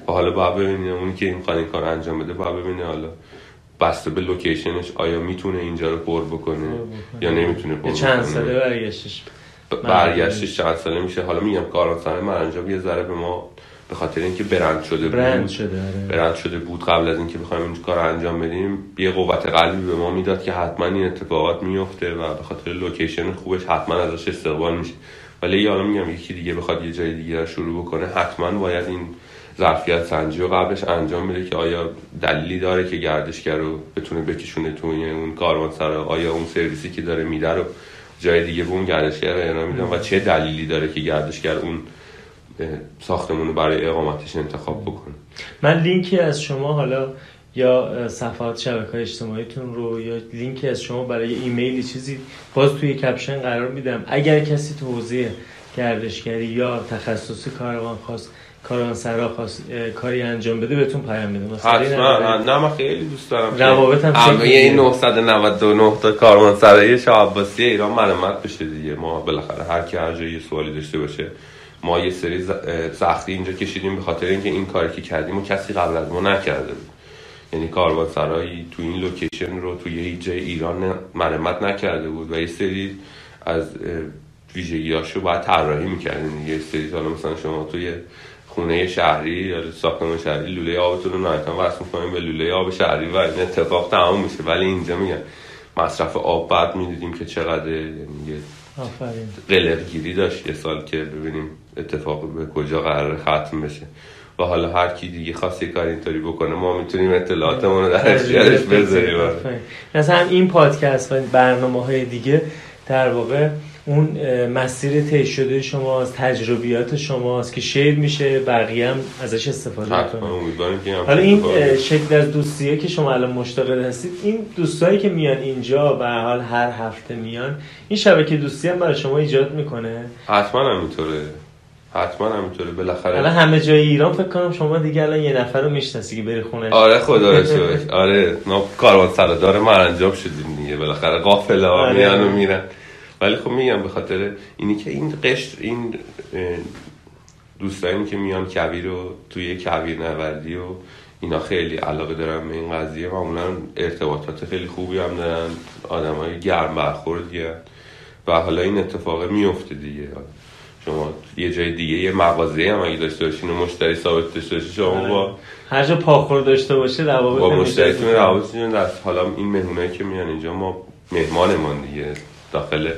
و حالا باید ببینیم اونی که این این کار انجام بده باید ببینه حالا بسته به location ش آیا می‌تونه اینجا رو پر بکنه یا نمی‌تونه پر چند. ساله برگشتش. برگشتش چند ساله میشه. حالا میگم کاروانسرای مرنجاب یه ذره به ما به خاطر اینکه برند شده برند بود شده آره. برند شده بود قبل از اینکه بخوایم این کار رو انجام بدیم یه قوت قلبی به ما می‌داد که حتما این اتفاقات میفته و به خاطر location خوبش حتما ازش استقبال میشه ولی حالا میگم یکی دیگه بخواد یه جای دیگه رو شروع بکنه حتما باید این ظرفیت سنجی رو قبلش انجام بده که آیا دلیلی داره که گردشگر رو بتونه بکشونه توی اون کاروانسرا آیا اون سرویسی که داره میده رو جای دیگه به اون گردشگر میدن و چه دلیلی داره که گردشگر اون ساختمون رو برای اقامتش انتخاب بکنه من لینکی از شما حالا یا صفحات شبکه اجتماعیتون رو یا لینکی از شما برای ایمیلی چیزی باز توی کپشن قرار میدم اگر کسی تو حوزه گردشگری یا تخصص کاروان خواست کاروانسرا خواست اه، کاری انجام بده بهتون پیام این حتما؟ نه من خیلی دوست دارم روابط هم این می‌گیره. 999 تا کاروانسرای شاه عباسی ایران مرمت بشه دیگه ما بالاخره هر کی هر جایی سوالی داشته باشه ما یه سری سختی اینجا کشیدیم به خاطر اینکه این کاری که کردیم و کسی قبل از ما نکرده بود. یعنی کاروانسرایی تو این لوکیشن رو توی هیچ جای ایران مرمت نکرده بود و یه سری از اه، ویژگیاشو باید طراحی می‌کردین یه سری حالا مثلا شما توی خونه شهری یا ساختمان شهری لوله آبتون رو نهایتا وصل می‌کنیم به لوله آب شهری و این اتفاق تمام میشه. ولی اینجا میگن مصرف آب بعد می‌دیدیم که چقدر یعنی یه آفرین. قلق گیری داشت. یه سال که ببینیم اتفاق به کجا قرار ختم بشه. و حالا هر کی دیگه خواست یه کار اینطوری بکنه ما می‌تونیم اطلاعاتمون رو در اختیارش بذاریم. مثلا این پادکست و برنامه های دیگه در واقع اون مسیر طی شده شماست تجربیات شماست که شیر میشه بقیه هم ازش استفاده همچین حالا این شکل از دوستیه که شما الان مشتاق هستید این دوستایی که میان اینجا به حال هر هفته میان این شبکه دوستی هم برای شما ایجاد می‌کنه؟ حتما همینطوره حتما همینطوره. بالاخره الان همه جای ایران فکر کنم شما دیگه الان یه نفر رو می‌شناسی که بری خونه. آره خدا رو شکر. آره ما کاروان سرادار مرنجاب شدیم دیگه. بالاخره قافله ها آره. میان و میرن. ولی خب میگم به خاطر اینی که این قشر این اه، دوستانی که میان کویر رو توی کویر نوردی و اینا خیلی علاقه دارن به این قضیه. معمولا ارتباطات خیلی خوبی هم دارن. آدم های گرم برخوردی. و حالا این اتفاق میفته دیگه. شما یه جای دیگه یه مغازه هم اگه داشته باشین و مشتری ثابت داشته باشین شما با هر جا پاخور داشته باشه روابط با مشتریتون روابطتون دست حالا این مهمونایی که میان اینجا ما مهمانمان دیگه. داخل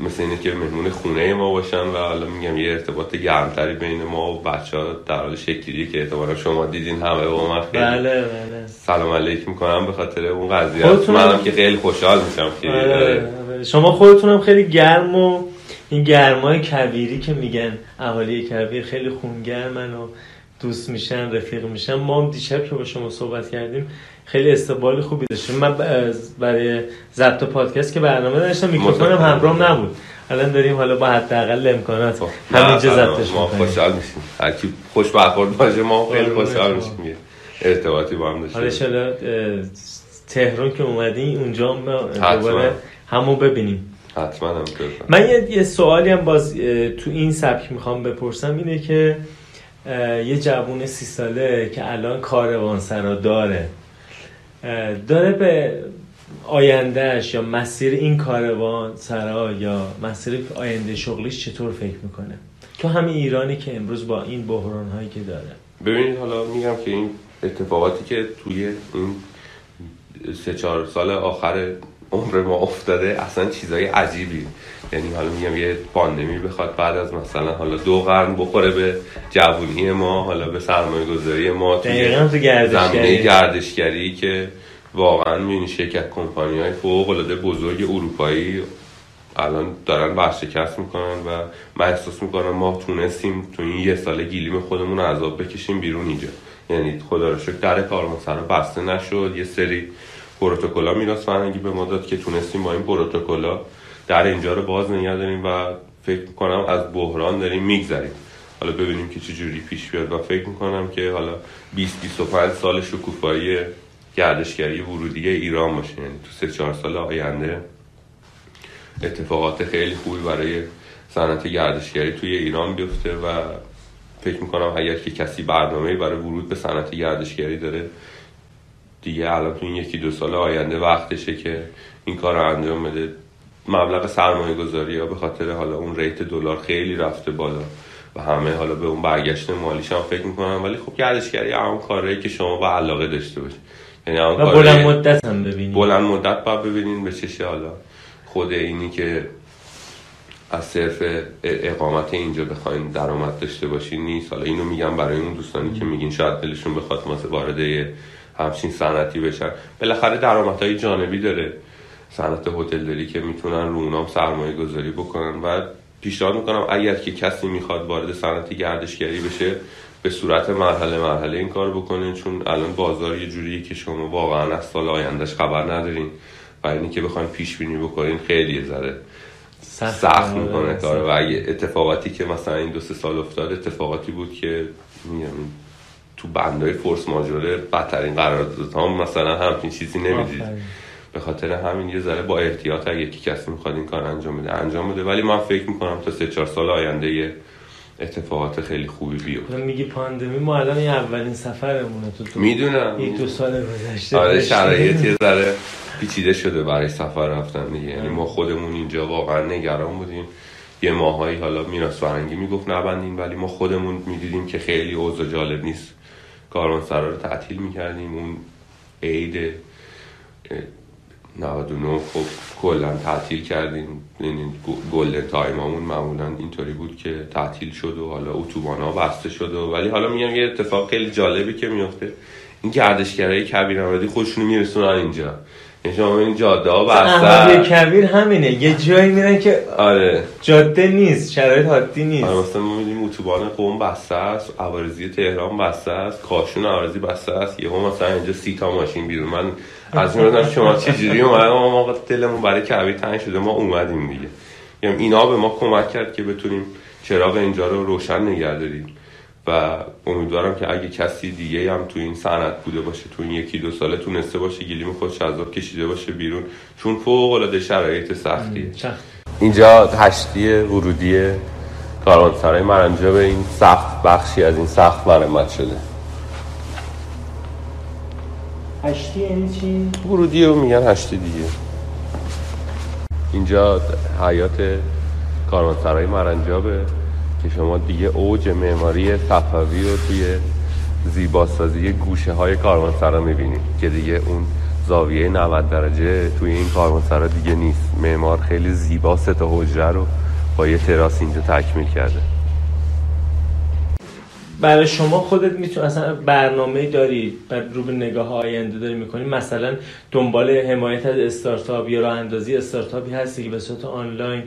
مثل اینه که مهمون خونه ما باشن و حالا میگم یه ارتباط گرمتری بین ما و بچه ها در حال شکلی که احتمالا شما دیدین همه با من خیلی بله بله. سلام علیک می‌کنم به خاطر اون قضیه. منم که خیلی خوشحال میشم که آره، آره. شما خودتون هم خیلی گرم و این گرمای کبیری که میگن اهالی کبیر خیلی خونگرمن و دوست میشن رفیق میشن. ما هم دیشب که با شما صحبت کردیم خیلی استقبال خوبی داشتیم من برای ضبط پادکست که برنامه داشتم میکروفونم. همراهم نبود. الان داریم حالا با حداقل امکانات. خب، همینجا ضبطش ما خوشحال میشیم هر کی خوش برخورد باشه ما خیلی خوشحال. میشیم ارتباطی با هم داشته حالا اه، تهران که اومدی اونجا هم. دوباره همو ببینیم. حتما همینطور من یه, یه سوالی هم باز تو این سبک می‌خوام بپرسم. اینه که یه جوون سی ساله که الان کاروانسرا داره اه، داره به آیندهش یا مسیر این کاروان سرا یا مسیر آینده شغلیش چطور فکر می‌کنه؟ تو همین ایرانی که امروز با این بحران هایی که داره. ببینید حالا میگم که این اتفاقاتی که توی این سه چهار سال آخر عمر ما افتاده اصلا چیزای عجیبی. یعنی حالا میگم یه پاندمی بخواد بعد از مثلا حالا دو قرن بخوره به جوونی ما حالا به سرمایه گذاری ما دقیقاً تو گردشگری. زمینه گردشگری که واقعا می‌بینی شرکت کمپانی های فوق العاده بزرگ اروپایی الان دارن برشکست می‌کنن و من احساس می‌کنم ما تونستیم تو این یه سال گیلیم خودمون رو عذاب بکشیم بیرون اینجا. یعنی خدا رو شکر در کارمانسرا بسته نشد. یه سری پروتکل‌ها میراث فرهنگی به ما داد که تونستیم با این پروتکل‌ها در اینجا رو باز نگه داریم و فکر می‌کنم از بحران داریم میگذریم. حالا ببینیم که چه جوری پیش بیاد و فکر می‌کنم که حالا 20 25 سال شکوفایی گردشگری ورودی ایران باشه. یعنی تو 3 4 سال آینده اتفاقات خیلی خوبی برای صنعت گردشگری توی ایران بیفته و فکر می‌کنم اگر که کسی برنامه برای ورود به صنعت گردشگری داره دیگه الان تو این یکی دو سال آینده وقتشه که این کار رو انجام بده. مبلغ سرمایه گذاری ها به خاطر حالا اون ریت دلار خیلی رفته بالا و همه حالا به اون برگشت مالیش هم فکر می‌کنن ولی خب گردشگری همون کاره که شما با علاقه داشته باشید یعنی و بلند مدت هم ببینیم بلند مدت باید ببینین به چشه حالا خود اینی که از صرف اقامت اینجا بخواین درآمد داشته باشین نیست. حالا اینو میگم برای اون دوستانی که میگین شاید دلشون بخواد وارد همچین صنعتی بشن. بالاخره درآمدهای جانبی داره. صنعت هتلداری که می‌تونن رو اونام سرمایه گذاری بکنن. و پیشنهاد می‌کنم اگر که کسی می‌خواد وارد صنعت گردشگری بشه به صورت مرحله مرحله این کار بکنه. چون الان بازار یه جوریه که شما واقعا از سال آیندهش خبر ندارین. و اینی که بخواین پیش بینی بکنین خیلی یه ذره سخت می‌کنه. کار. و اگه اتفاقاتی که مثلا این دو سه سال افتاد اتفاقاتی بود که میگم تو بندای فورس ماجوره بدترین قراردادها هم مثلا همچین چیزی نمی‌دید. به خاطر همین یه ذره با احتیاط اگه که کسی می‌خواد این کار انجام بده انجام بده. ولی من فکر می‌کنم تا سه چهار سال آینده یه اتفاقات خیلی خوبی بیفته. میگی پاندمی ما الان این اولین سفرمونه تو تو می‌دونم. یک دو سال گذشته. آره. شرایط یه ذره پیچیده شده برای سفر رفتن دیگه. یعنی ما خودمون اینجا واقعا نگران بودیم. یه ماهایی حالا میراث فرنگی می‌گفت نبندیم ولی ما خودمون می‌دیدیم که خیلی اوضاع جالب نیست. کاروانسرا رو تعطیل می‌کردیم. اون عید اه، 99 خب کلا تعطیل کردیم. یعنی گلدن تایمامون معمولا اینطوری بود که تعطیل شد و حالا اتوبان ها بسته شد و ولی حالا میگم یه اتفاق خیلی جالبی که میفته این گردشگرای کبیر نوردی خودشونو میرسونن اینجا. یعنی شما این جاده ها بسته کبیر همینه. یه جایی میرن که آره. جاده نیست شرایط حادی آره نیست مثلا ما میدیم اتوبان قوم بسته است عوارضی تهران بسته است کاشون عوارضی بسته است. یهو مثلا اینجا سی تا ماشین بیرون. من از این شما چجوری اومدن ما ما دلمون برای کبیر تنگ شده ما اومدیم دیگه. میگم اینا به ما کمک کرد که بتونیم چراغ اینجا رو روشن نگه داریم. و امیدوارم که اگه کسی دیگه هم تو این صنعت بوده باشه تو این یکی دو ساله تونسته باشه گلیم خودش از آب کشیده باشه بیرون چون فوق العاده شرایط سختیه. اینجا هشتی ورودی کاروانسرای مرنجا به این سخت بخشی از این سخت مرمت شده هشتی یعنی چی؟ ورودی رو میگن هشتی دیگه اینجا حیات کاروانسرای مرنجابه که شما دیگه اوج معماری صفوی رو توی زیباسازی گوشه های کاروانسرا می‌بینید که دیگه اون زاویه 90 درجه توی این کاروانسرا دیگه نیست. معمار خیلی زیبا سه حجره رو با یه تراس اینجا تکمیل کرده. برای شما خودت می‌تونی اصلا برنامه داری؟ بر رو به نگاه آینده داری می‌کنی؟ مثلا دنبال حمایت از استارتاپ یا راه اندازی استارتاپی هستی که به صورت آنلاین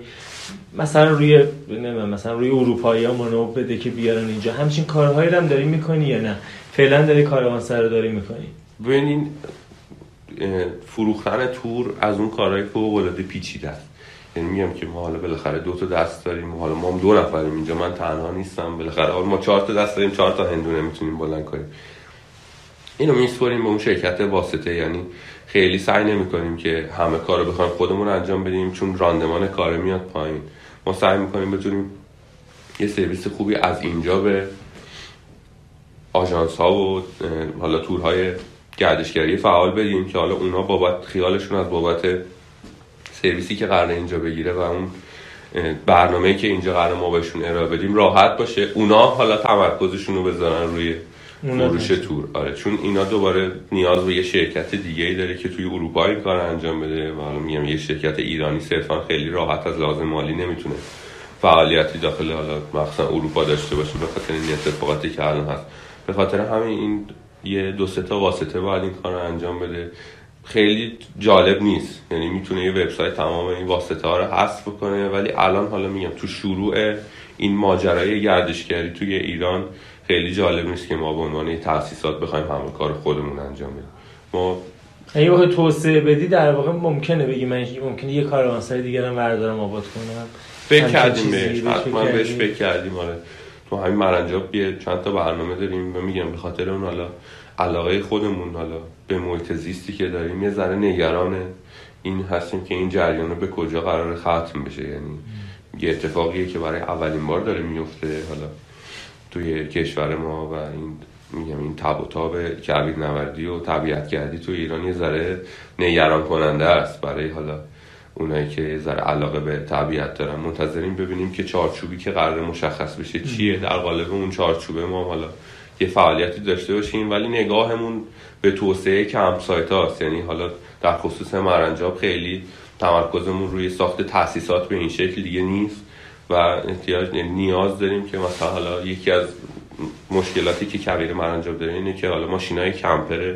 مثلا روی نمی‌دونم مثلا روی اروپایی ها منو بده که بیارن اینجا. همچین کارهایی هم داری می‌کنی یا نه؟ فعلا داری کاروانسرا رو داری می‌کنی؟ ببینین اه، فروختن تور از اون کارهای فوق العاده پیچیده است. یعنی میگم که ما حالا بالاخره دو تا دست داریم. حالا ما هم دو نفریم اینجا. من تنها نیستم. بالاخره حالا ما چهار تا دست داریم. چهار تا هندونه می‌تونیم بلند کنیم. اینو میسپریم به اون شرکت واسطه. یعنی خیلی سعی نمی‌کنیم که همه کار رو بخوایم خودمون انجام بدیم چون راندمان کار میاد پایین. ما سعی می‌کنیم بتونیم یه سرویس خوبی از اینجا به آژانس ها و حالا تورهای گردشگری فعال بدیم که حالا اونا بابت خیالشون از بابت سرویسی که قرار اینجا بگیره و اون برنامه که اینجا قرار ما بهشون ارائه بدیم راحت باشه. اونا حالا تمرکزشون رو بذارن روی فروش. تور. آره چون اینا دوباره نیاز به یه شرکت دیگه ای داره که توی اروپا این کار انجام بده. و حالا میگم یه شرکت ایرانی صرفا خیلی راحت از لازم مالی نمی‌تونه فعالیتی داخل حالا مخصوصا اروپا داشته باشه به خاطر این اتفاقاتی که الان هست. به خاطر همین این یه دو سه تا واسطه باید این کار رو انجام بده. خیلی جالب نیست. یعنی می‌تونه یه وبسایت تمام این واسطه ها رو حذف کنه ولی الان حالا میگم تو شروع این ماجرای گردشگری توی ایران خیلی جالب نیست که ما به عنوان تاسیسات بخوایم همون کار خودمون انجام بدیم. ما اگه بخوای توسعه بدی در واقع ممکنه بگی من ممکنه یه کاروانسرای دیگه هم بردارم آباد کنم. فکر کردیم بهش. حتما بهش؟ فکر کردیم آره. تو همین مرنجاب یه چند تا برنامه داریم و میگم به خاطر اون حالا علاقه خودمون حالا به محیط زیستی که داریم یه ذره نگران این هستیم که این جریان به کجا قرار ختم بشه. یعنی یه اتفاقیه که برای اولین بار داره میفته. حالا توی کشور ما و این میگم این تب و تاب کویر نوردی و طبیعت گردی تو ایران یه ذره نگران کننده است برای حالا اونایی که یه ذره علاقه به طبیعت دارن. منتظریم ببینیم که چارچوبی که قرار مشخص بشه چیه. در قالب اون چارچوبه ما حالا یه فعالیتی داشته باشیم ولی نگاهمون به توسعه کمپ سایت هاست. یعنی حالا در خصوص مرنجاب خیلی تمرکزمون روی ساخت تاسیسات به این شکل دیگه نیست. و احتیاج نیاز داریم که مثلا حالا یکی از مشکلاتی که کویر مرنجاب داره اینه که حالا ماشینای کمپر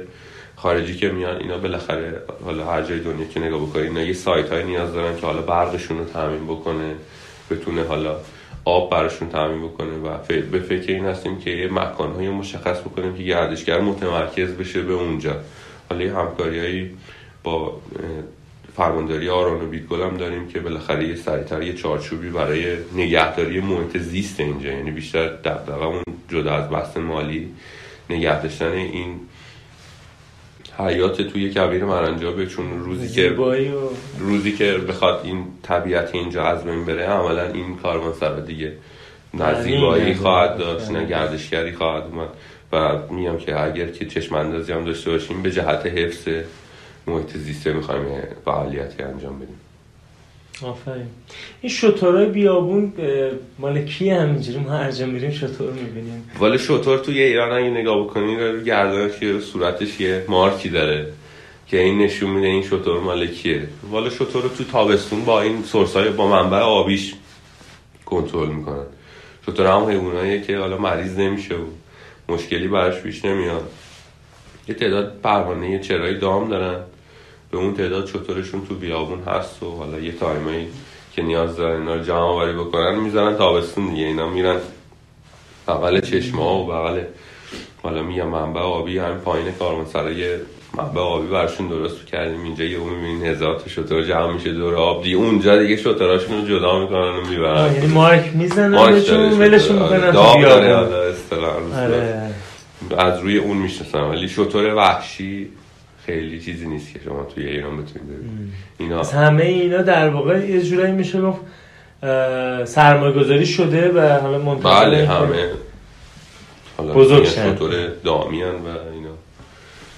خارجی که میان اینا بالاخره حالا هر جای دنیا که نگاه بکنید اینا یه سایت های نیاز دارن که حالا برقشون رو تامین بکنه بتونه حالا آب براشون تامین بکنه و به فکر این هستیم که یه مکان های مشخص بکنیم که گردشگر متمرکز بشه به اونجا. حالا یه همکاریایی با فرمانداری آران و بیتگل هم داریم که بالاخره یه سریعتر یه چارچوبی برای نگهداری محیط زیست اینجا یعنی بیشتر دقدقمون جدا از بحث مالی نگه داشتن این حیات توی کویر مرنجابه چون روزی که روزی که بخواد این طبیعت اینجا از بین بره عملا این کاروانسرا دیگه نه معنی زیبایی نداره. خواهد داشت نه. گردشگری خواهد اومد و میگم که اگر که چشم اندازی هم داشته باشیم به جهت حفظ محیط زیسته می‌خوایم یه فعالیتی انجام بدیم. آفرین. این شطورای بیابون مال کی همینجوری؟ ما هر جا میریم شطور می‌بینیم. ولی شطور توی ایران اگه نگاه بکنی رو گردنش یه صورتش یه مارکی داره که این نشون میده این شطور مال کیه. والا شطور رو تو تابستون با این سورس های با منبع آبیش کنترل می‌کنن. شطور هم حیواناییه که حالا مریض نمیشه و مشکلی براش پیش نمیاد. یه تعداد پروانه چرای دام دارن. به اون تعداد شطورشون تو بیابون هست و حالا یه تایمایی که نیاز دارن اینا رو جمع آوری بکنن می‌ذارن تابستون دیگه. اینا میرن بغل چشمه ها و بغل حالا میگم منبع آبی همین پایین کاروانسرای منبع آبی برشون درست کردیم. اینجا یه اون می‌بینین هزار تا شطور جمع میشه دور آب دیگه. اونجا دیگه شطوراشون رو جدا می‌کنن و می‌برن. یعنی مارک می‌زنن بهشون ولشون شطور. می‌کنن داره حالا اصطلاحاً. آره. از روی اون می‌شناسم ولی شطور وحشی خیلی چیزی نیست که شما توی ایران بتونید ببینید. اینا از همه اینا در واقع یه جورایی میشه گفت سرمایه گذاری شده و حالا منتظر بله همه. حالا بزرگ. شطور دامیان و اینا.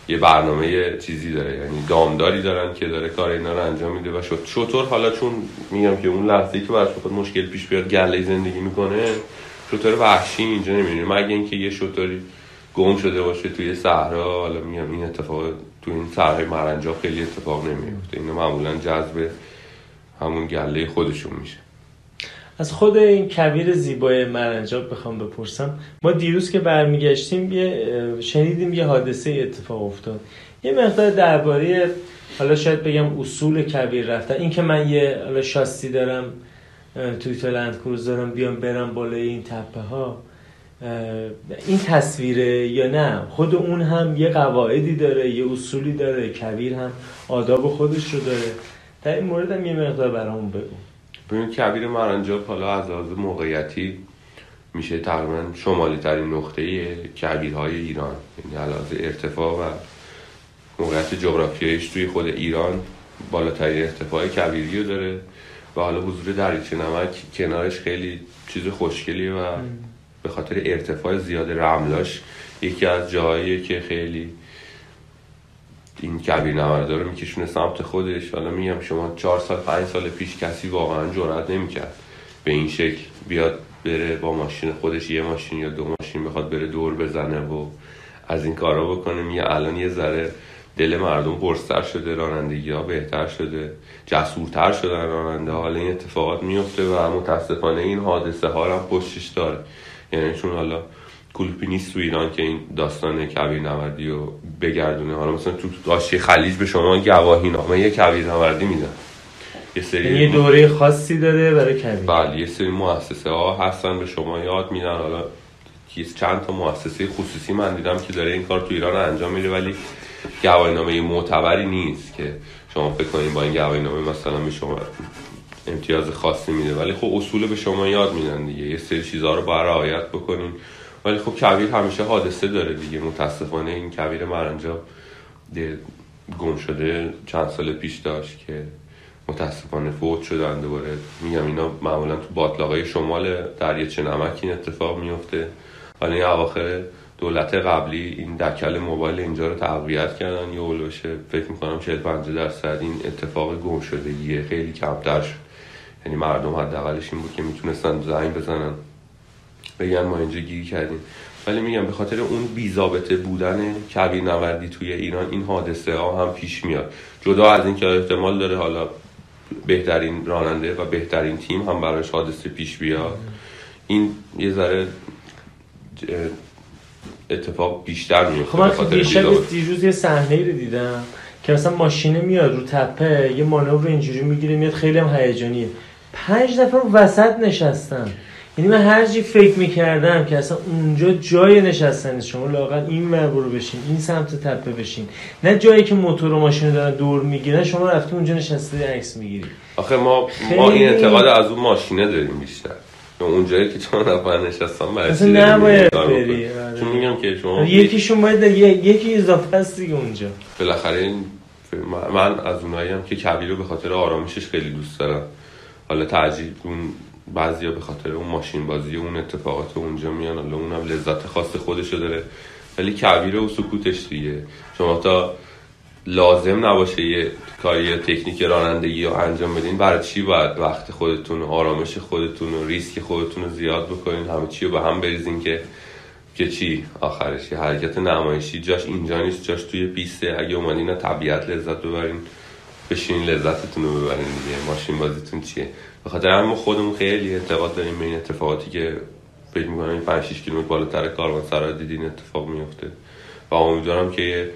یه برنامه چیزی داره یعنی دامداری دارن که داره کار اینا رو انجام میده و شط- شطور حالا چون میگم که اون لحظه که براش بخواد مشکل پیش بیاد گله زندگی می‌کنه شطور وحشی اینجا نمی‌بینیم مگه اینکه یه شطوری گم شده باشه توی صحرا حالا میگم این اتفاق تو این صحرای مرنجاب خیلی اتفاق نمیفته اینا معمولا جذب همون گله خودشون میشه. از خود این کویر زیبای مرنجاب بخوام بپرسم. ما دیروز که برمیگشتیم یه شنیدیم یه حادثه اتفاق افتاد. یه مقدار درباره حالا شاید بگم اصول کویر رفتن. این که من یه حالا شاسی دارم توی لند کروز دارم بیام برم بالای این تپه ها این تصویره یا نه؟ خود اون هم یه قواعدی داره یه اصولی داره کویر هم آداب خودش رو داره. در این مورد هم یه مقدار برامون بگو. ببین کبیر مرنجاب حالا از لحاظ موقعیتی میشه تقریبا شمالی ترین نقطه کبیرهای ایران. یعنی علاوه ارتفاع و موقعیت جغرافیایش توی خود ایران بالاترین ارتفاع کبیری رو داره. و حالا حضور دریچه نمک کنارش خیلی چیز خوشگلیه و به خاطر ارتفاع زیاد رملاش یکی از جاهاییه که خیلی این کبیر نوردا رو میکشونه سمت خودش. حالا میگم شما چهار سال پنج سال پیش کسی واقعا جرئت نمی‌کرد به این شکل بیاد بره با ماشین خودش یه ماشین یا دو ماشین بخواد بره دور بزنه و از این کارا بکنه. میگه الان یه ذره دل مردم پرستر شده رانندگی ها بهتر شده جسورتر شدن راننده حالا این اتفاقات میفته و متاسفانه این حادثه ها هم پشتش داره. یعنی چون حالا کلوپی نیست تو ایران که این داستان کبیر نوردی رو بگردونه. حالا مثلا تو قاشی خلیج به شما گواهی نامه یه کبیر نوردی میدن یه سری یعنی یه دوره خاصی داره برای کبیر. بله یه سری مؤسسه ها هستن به شما یاد میدن. حالا چند تا مؤسسه خصوصی من دیدم که داره این کار تو ایران انجام میده ولی گواهینامه معتبری نیست که شما فکر کنید با این گواهینامه مثلا به شما امتیاز خاصی میده. ولی خب اصول به شما یاد میدن دیگه. یه سری چیزها رو باید رعایت بکنین. ولی خب کبیر همیشه حادثه داره دیگه. متاسفانه این کبیر مرنجا گم شده چند سال پیش داشت که متاسفانه فوت شدن. دوباره میگم اینا معمولا تو باطلاقای شمال دریاچه نمک این اتفاق میفته. ولی این اواخر دولت قبلی این دکل موبایل اینجا رو تقویت کردن. یه اولوشه فکر می‌کنم 40 50 درصد این اتفاق گم شدگیه. خیلی کمتر شد. یعنی مردم حداقلش این بود که می‌تونستن زنگ بزنن. بگن ما اینجا گیری کردیم. ولی میگم به خاطر اون بیزابطه بودن کبیر نوردی توی ایران این حادثه ها هم پیش میاد. جدا از اینکه احتمال داره حالا بهترین راننده و بهترین تیم هم براش حادثه پیش بیاد. این یه ذره اتفاق بیشتر میفته خب من دیشب دیروز یه صحنه رو دیدم که مثلا ماشینه میاد رو تپه یه مانور اینجوری می‌گیره میاد خیلی هم هیجانیه. پنج رو وسط نشستن یعنی من هر چی فکر می‌کردم که اصلا اونجا جای نشستن شما لاقل این برو بشین این سمت تپه بشین. نه جایی که موتور و ماشین دارن دور می‌گیرن شما رفتی اونجا نشسته عکس می‌گیری. آخه ما ما این اعتقاد از اون ماشینه داریم بیشتر. اون جایی که چون نفر نشستم برای نباید بری. آره. چون میگم که شما یکیشون باید یکی اضافه است دیگه اونجا. بالاخره این من از اونایی هم که کبیر رو به خاطر آرامشش خیلی دوست دارم. حالا تعجیل اون بعضیا به خاطر اون ماشین بازی اون اتفاقات اونجا میان حالا اونم لذت خاص خودشو داره. ولی کبیر و سکوتش دیگه. شما تا لازم نباشه یه کاری تکنیک رانندگی رو انجام بدین برای چی باید وقت خودتون و آرامش خودتون و ریسک خودتون رو زیاد بکنین؟ همه چی رو به هم بریزین که که چی؟ آخرش حرکت نمایشی. جاش اینجا نیست. جاش توی پیسته اگه اومدین طبیعت لذت ببرین. بشین لذتتون رو ببرین دیگه. ماشین بازیتون چیه؟ به خاطر هم خودمون خیلی اعتقاد داریم به این اتفاقاتی که فکر می‌کنم این 5 6 کیلومتر بالاتر سرا دیدین اتفاق میفته و امیدوارم که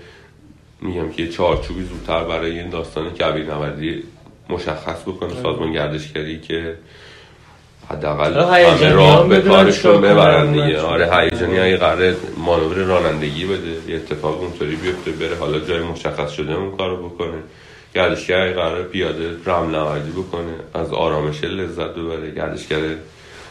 میگم که یه چارچوبی زودتر برای این داستان کبیر نوردی مشخص بکنه آره. سازمان گردشگری که حداقل همه راه به کارشون ببرن دیگه. آره هیجانی های قرار مانور رانندگی بده یه اتفاق اونطوری بیفته بره حالا جای مشخص شده اون کارو بکنه. گردشگر قرار پیاده رم نوردی بکنه. از آرامش لذت ببره. گردشگر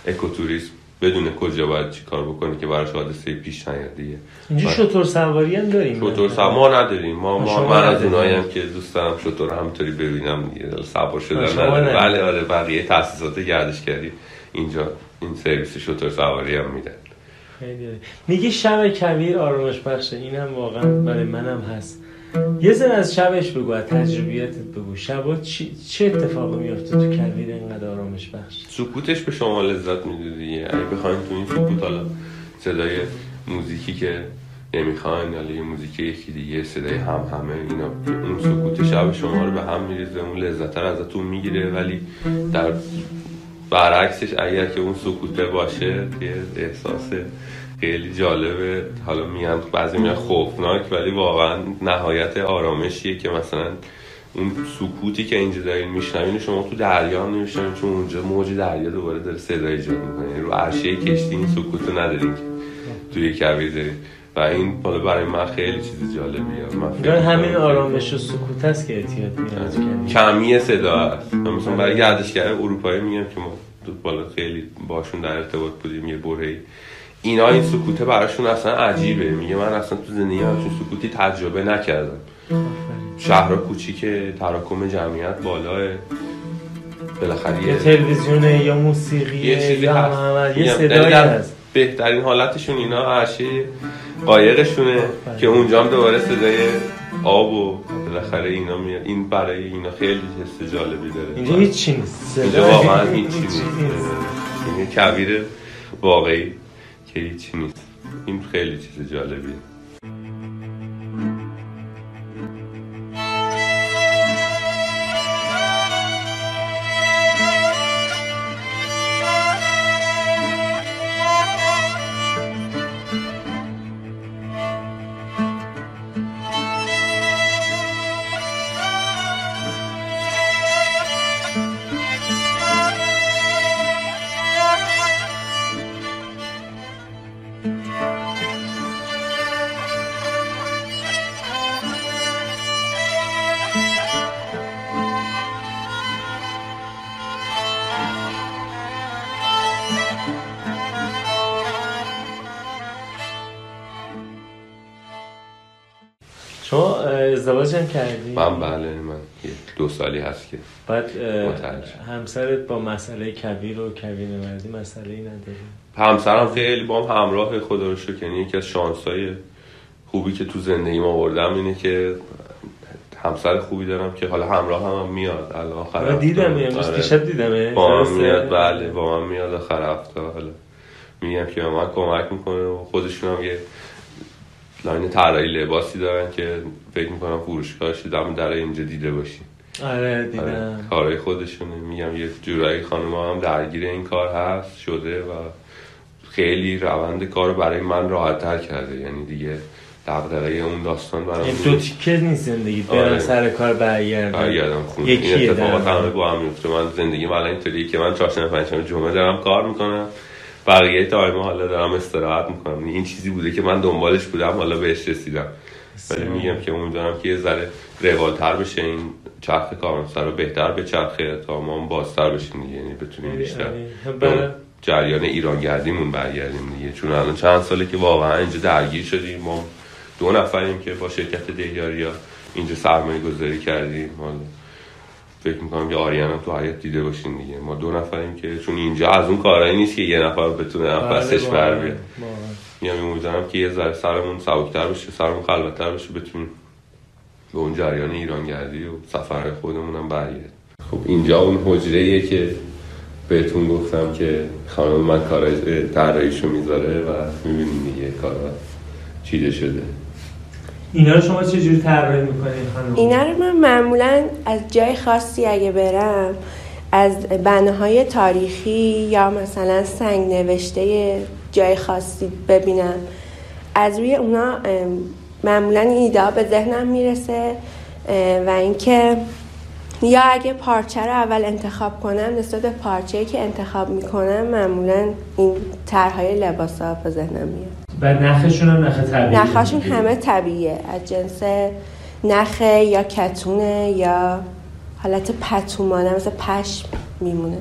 اکوتوریسم بدون کجا باید چی کار بکنه که براش حادثه پیش نیاد دیگه. اینجا شطور سواری هم داریم؟ شطور سواری ما نداریم. ما, ما من از اونایی هم که دوست دارم شطور همطوری ببینم دیگه. سوار شدن بله آره بقیه تاسیسات گردشگری اینجا این سرویس شطور سواری هم میدن. میگه شب کبیر آرامش بخشه. این هم واقعا برای منم هست. یه ذره از شبش بگو از تجربیاتت بگو. شبا چه اتفاقی میفته تو کویر اینقدر آرامش بخش؟ سکوتش به شما لذت میده دیگه. اگه بخواین تو این سکوت حالا صدای موزیکی که نمی‌خواین یا یه موزیک یکی دیگه صدای هم همه اینا اون سکوت شب شما رو به هم میریزه اون لذت رو ازتون می‌گیره. ولی در برعکسش اگر که اون سکوته باشه یه احساس خیلی جالبه. حالا میگن بعضی میگن خوفناک ولی واقعا نهایت آرامشیه که مثلا اون سکوتی که اینجا دارین میشنوین شما تو دریا هم نمیشنوین چون اونجا موج دریا دوباره داره صدای ایجاد می‌کنه. یعنی رو عرشه کشتی این سکوتو ندارین که توی کبیر دارین. و این بالا برای من خیلی چیز جالبیه. من همین آرامش و سکوت هست که احتیاط میاد کمی صدا هست. مثلا برای گردشگر اروپایی میگم که ما بالا خیلی باشون در ارتباط بودیم یه برهی اینا این سکوته براشون اصلا عجیبه. میگه من اصلا تو زندگی همچین سکوتی تجربه نکردم. شهرها کوچیکه تراکم جمعیت بالاه. بالاخره یه تلویزیون یا موسیقی یه چیزی هست. یه صدایی هست. بهترین حالتشون اینا عرشه قایقشونه که اونجا هم دوباره صدای آب و بالاخره اینا میاد این برای اینا خیلی حس جالبی داره. اینجا هیچ نیست. اینجا واقعا هیچ نیست. این کبیر واقعی. که هیچی نیست. این خیلی چیز جالبیه. شما ازدواج هم کردی؟ من بله من دو سالی هست که بعد. همسرت با مسئله کبیر و کبیر مردی مسئله ای نداره همسرم خیلی با هم همراه خدا رو شکر یعنی یکی از شانسای خوبی که تو زندگی ما آوردم اینه که همسر خوبی دارم که حالا همراه هم, هم میاد الان آخر هفته. دیدم امروز آره. دیشب دیدمه با من میاد بله با من میاد آخر هفته حالا میگم که به من کمک می‌کنه و خودشون هم یه لاین طراحی لباسی دارن که فکر می‌کنم فروشگاهش دم در اینجا دیده باشین. آره آره، دیدم کارهای خودشونه میگم. یه جورایی خانم هم درگیر این کار هست شده و خیلی روند کار برای من راحت تر کرده. یعنی دیگه دقدقه اون داستان برام این دو تیکه نیست زندگی؟ برم آره. سر کار برگردم برگردم خونه. این اتفاقات همه با هم میفته. من زندگی الان اینطوریه که من چهارشنبه پنجشنبه جمعه دارم کار می‌کنم. بقیه تایم حالا دارم استراحت می‌کنم. این چیزی بوده که من دنبالش بودم حالا بهش رسیدم. ولی میگم که امیدوارم که یه ذره روالتر بشه. این چرخ کارمسر رو بهتر به چرخه تا ما هم بازتر بشیم دیگه. یعنی بتونیم آره، بیشتر آره. اون جریان ایرانگردیمون برگردیم دیگه. چون الان چند ساله که واقعا اینجا درگیر شدیم. ما دو نفریم که با شرکت دهیاریا اینجا سرمایه گذاری کردیم. حالا فکر می‌کنم که آریان هم تو حیات دیده باشین دیگه. ما دو نفریم که چون اینجا از اون کارهایی نیست که یه نفر بتونه نفسش بله، بر بیاد. واقعا. میگم امیدوارم که یه ذره سرمون سبکتر بشه سرمون خلوتتر بشه بتونیم به اون جریان ایرانگردی و سفر خودمون هم برگرد خب اینجا اون حجره که بهتون گفتم که خانم من کار طراحیشو می‌ذاره و می‌بینیم دیگه کارا چیده شده. اینا رو شما چجوری طراحی می‌کنید خانم؟ اینا رو من معمولا از جای خاصی اگه برم از بناهای تاریخی یا مثلا سنگ نوشته جای خاصی ببینم. از روی اونا معمولا این ایده به ذهنم می‌رسه و اینکه یا اگه پارچه رو اول انتخاب کنم نسبت به پارچه‌ای که انتخاب می‌کنم معمولا این طرحهای لباس ها به ذهنم میاد. و نخشون هم نخ طبیعی. نخاشون همه طبیعیه. از جنس نخه یا کتونه یا حالت پتومانه مثل پشم میمونه.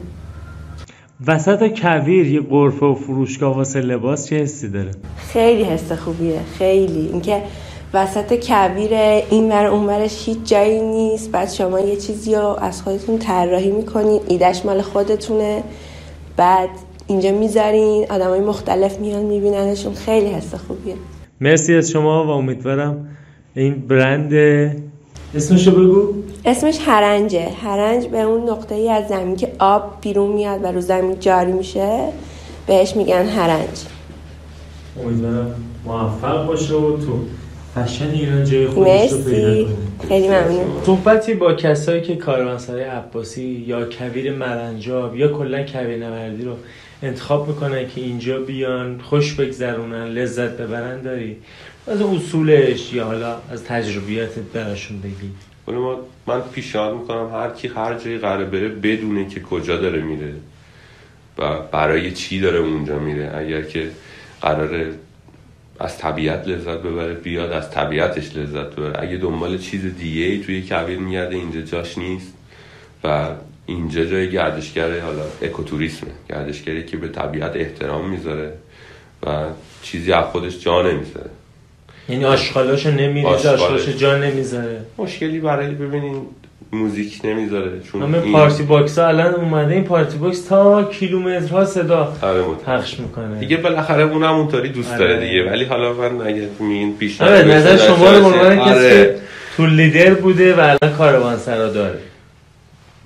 وسط کویر یه قرفه و فروشگاه واسه لباس چه حسی داره؟ خیلی حس خوبیه. خیلی. اینکه وسط کویر این ور اون ورش هیچ جایی نیست. بعد شما یه چیزی رو از خودتون طراحی می‌کنین. ایدش مال خودتونه. بعد اینجا می‌ذارین آدمای مختلف میان میبیننشون. خیلی حس خوبیه. مرسی از شما و امیدوارم این برند اسمشو بگو. اسمش هرنجه. هرنج به اون نقطه ای از زمین که آب بیرون میاد و رو زمین جاری میشه بهش میگن هرنج. امیدوارم موفق باشه و تو فشن ایران جای خودش رو پیدا کنه خیلی ممنون. صحبتی با کسایی که کاروانسرای عباسی یا کویر مرنجاب یا کلا کویر نوردی رو انتخاب می‌کنن که اینجا بیان خوش بگذرونن لذت ببرن داری؟ از اصولش یا حالا از تجربیاتت براشون بگی. من پیشنهاد می‌کنم هر کی هر جایی قراره بره بدونه که کجا داره میره و برای چی داره اونجا میره. اگر که قراره از طبیعت لذت ببره بیاد از طبیعتش لذت ببره. اگه دنبال چیز دیگه توی کویر میگرده اینجا جاش نیست و اینجا جای گردشگره حالا اکوتوریسمه. گردشگری که به طبیعت احترام می‌ذاره و چیزی از خودش جا نمی‌ذاره. یعنی آشغالاشو نمیریزه. آشغالاشو جا نمی‌ذاره. مشکلی برای ببینین موزیک نمی‌ذاره چون همه این- party box ها الان اومده این party box تا کیلومترها صدا آره پخش می‌کنه. دیگه بالاخره اونم اونطوری دوست آره. داره دیگه. ولی حالا من اگه میگین پیش آره نظر شما رو عنوان کسی که تو لیدر بوده و الان کاروان سرا داره.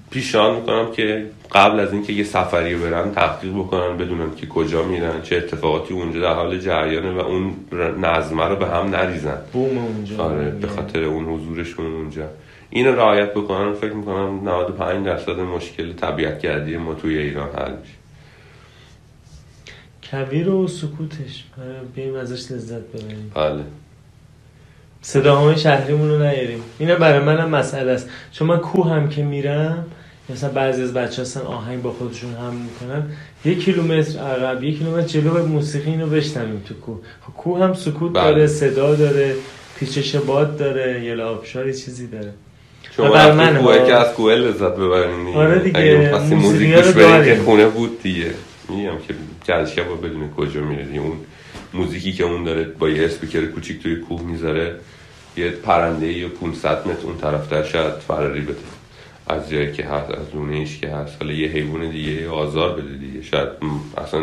پیشنهاد می‌کنم که قبل از اینکه یه سفری برن تحقیق بکنن بدونن که کجا میرن چه اتفاقاتی اونجا در حال جریانه و اون نظمه رو به هم نریزن. بوم اونجا. آره به خاطر اون حضورشون اونجا. این رعایت بکنن فکر می‌کنم 95 درصد مشکل طبیعت گردی ما توی ایران حل میشه. کویر و سکوتش. آره، بیایم ازش لذت ببریم. بله. صداهای شهریمون رو نیاریم. اینا برای منم مسئله است. چون من کوه هم که میرم مثلا بعضی از بچه هستن آهنگ با خودشون هم می‌کنن. یک کیلومتر عقب یک کیلومتر جلو باید موسیقی اینو بشنویم تو کوه. خب کوه هم سکوت بله. داره صدا داره پیچش باد داره یه آبشار چیزی داره. شما بر من کوه. که از کوه لذت ببرین آره دیگه، اگه می‌خواستی موزیک موسیقی رو گوش بدین داریم. که خونه بود دیگه. میگم که گردشگر با بدون کجا میره دیگه اون موزیکی که اون داره با یه اسپیکر کوچیک توی کوه می‌ذاره یه پرنده یا 500 متر اون طرف شاید فراری بده. از جایی که هست از اونش که هست. حالا یه حیوان دیگه آزار بده دیگه. شاید اصلا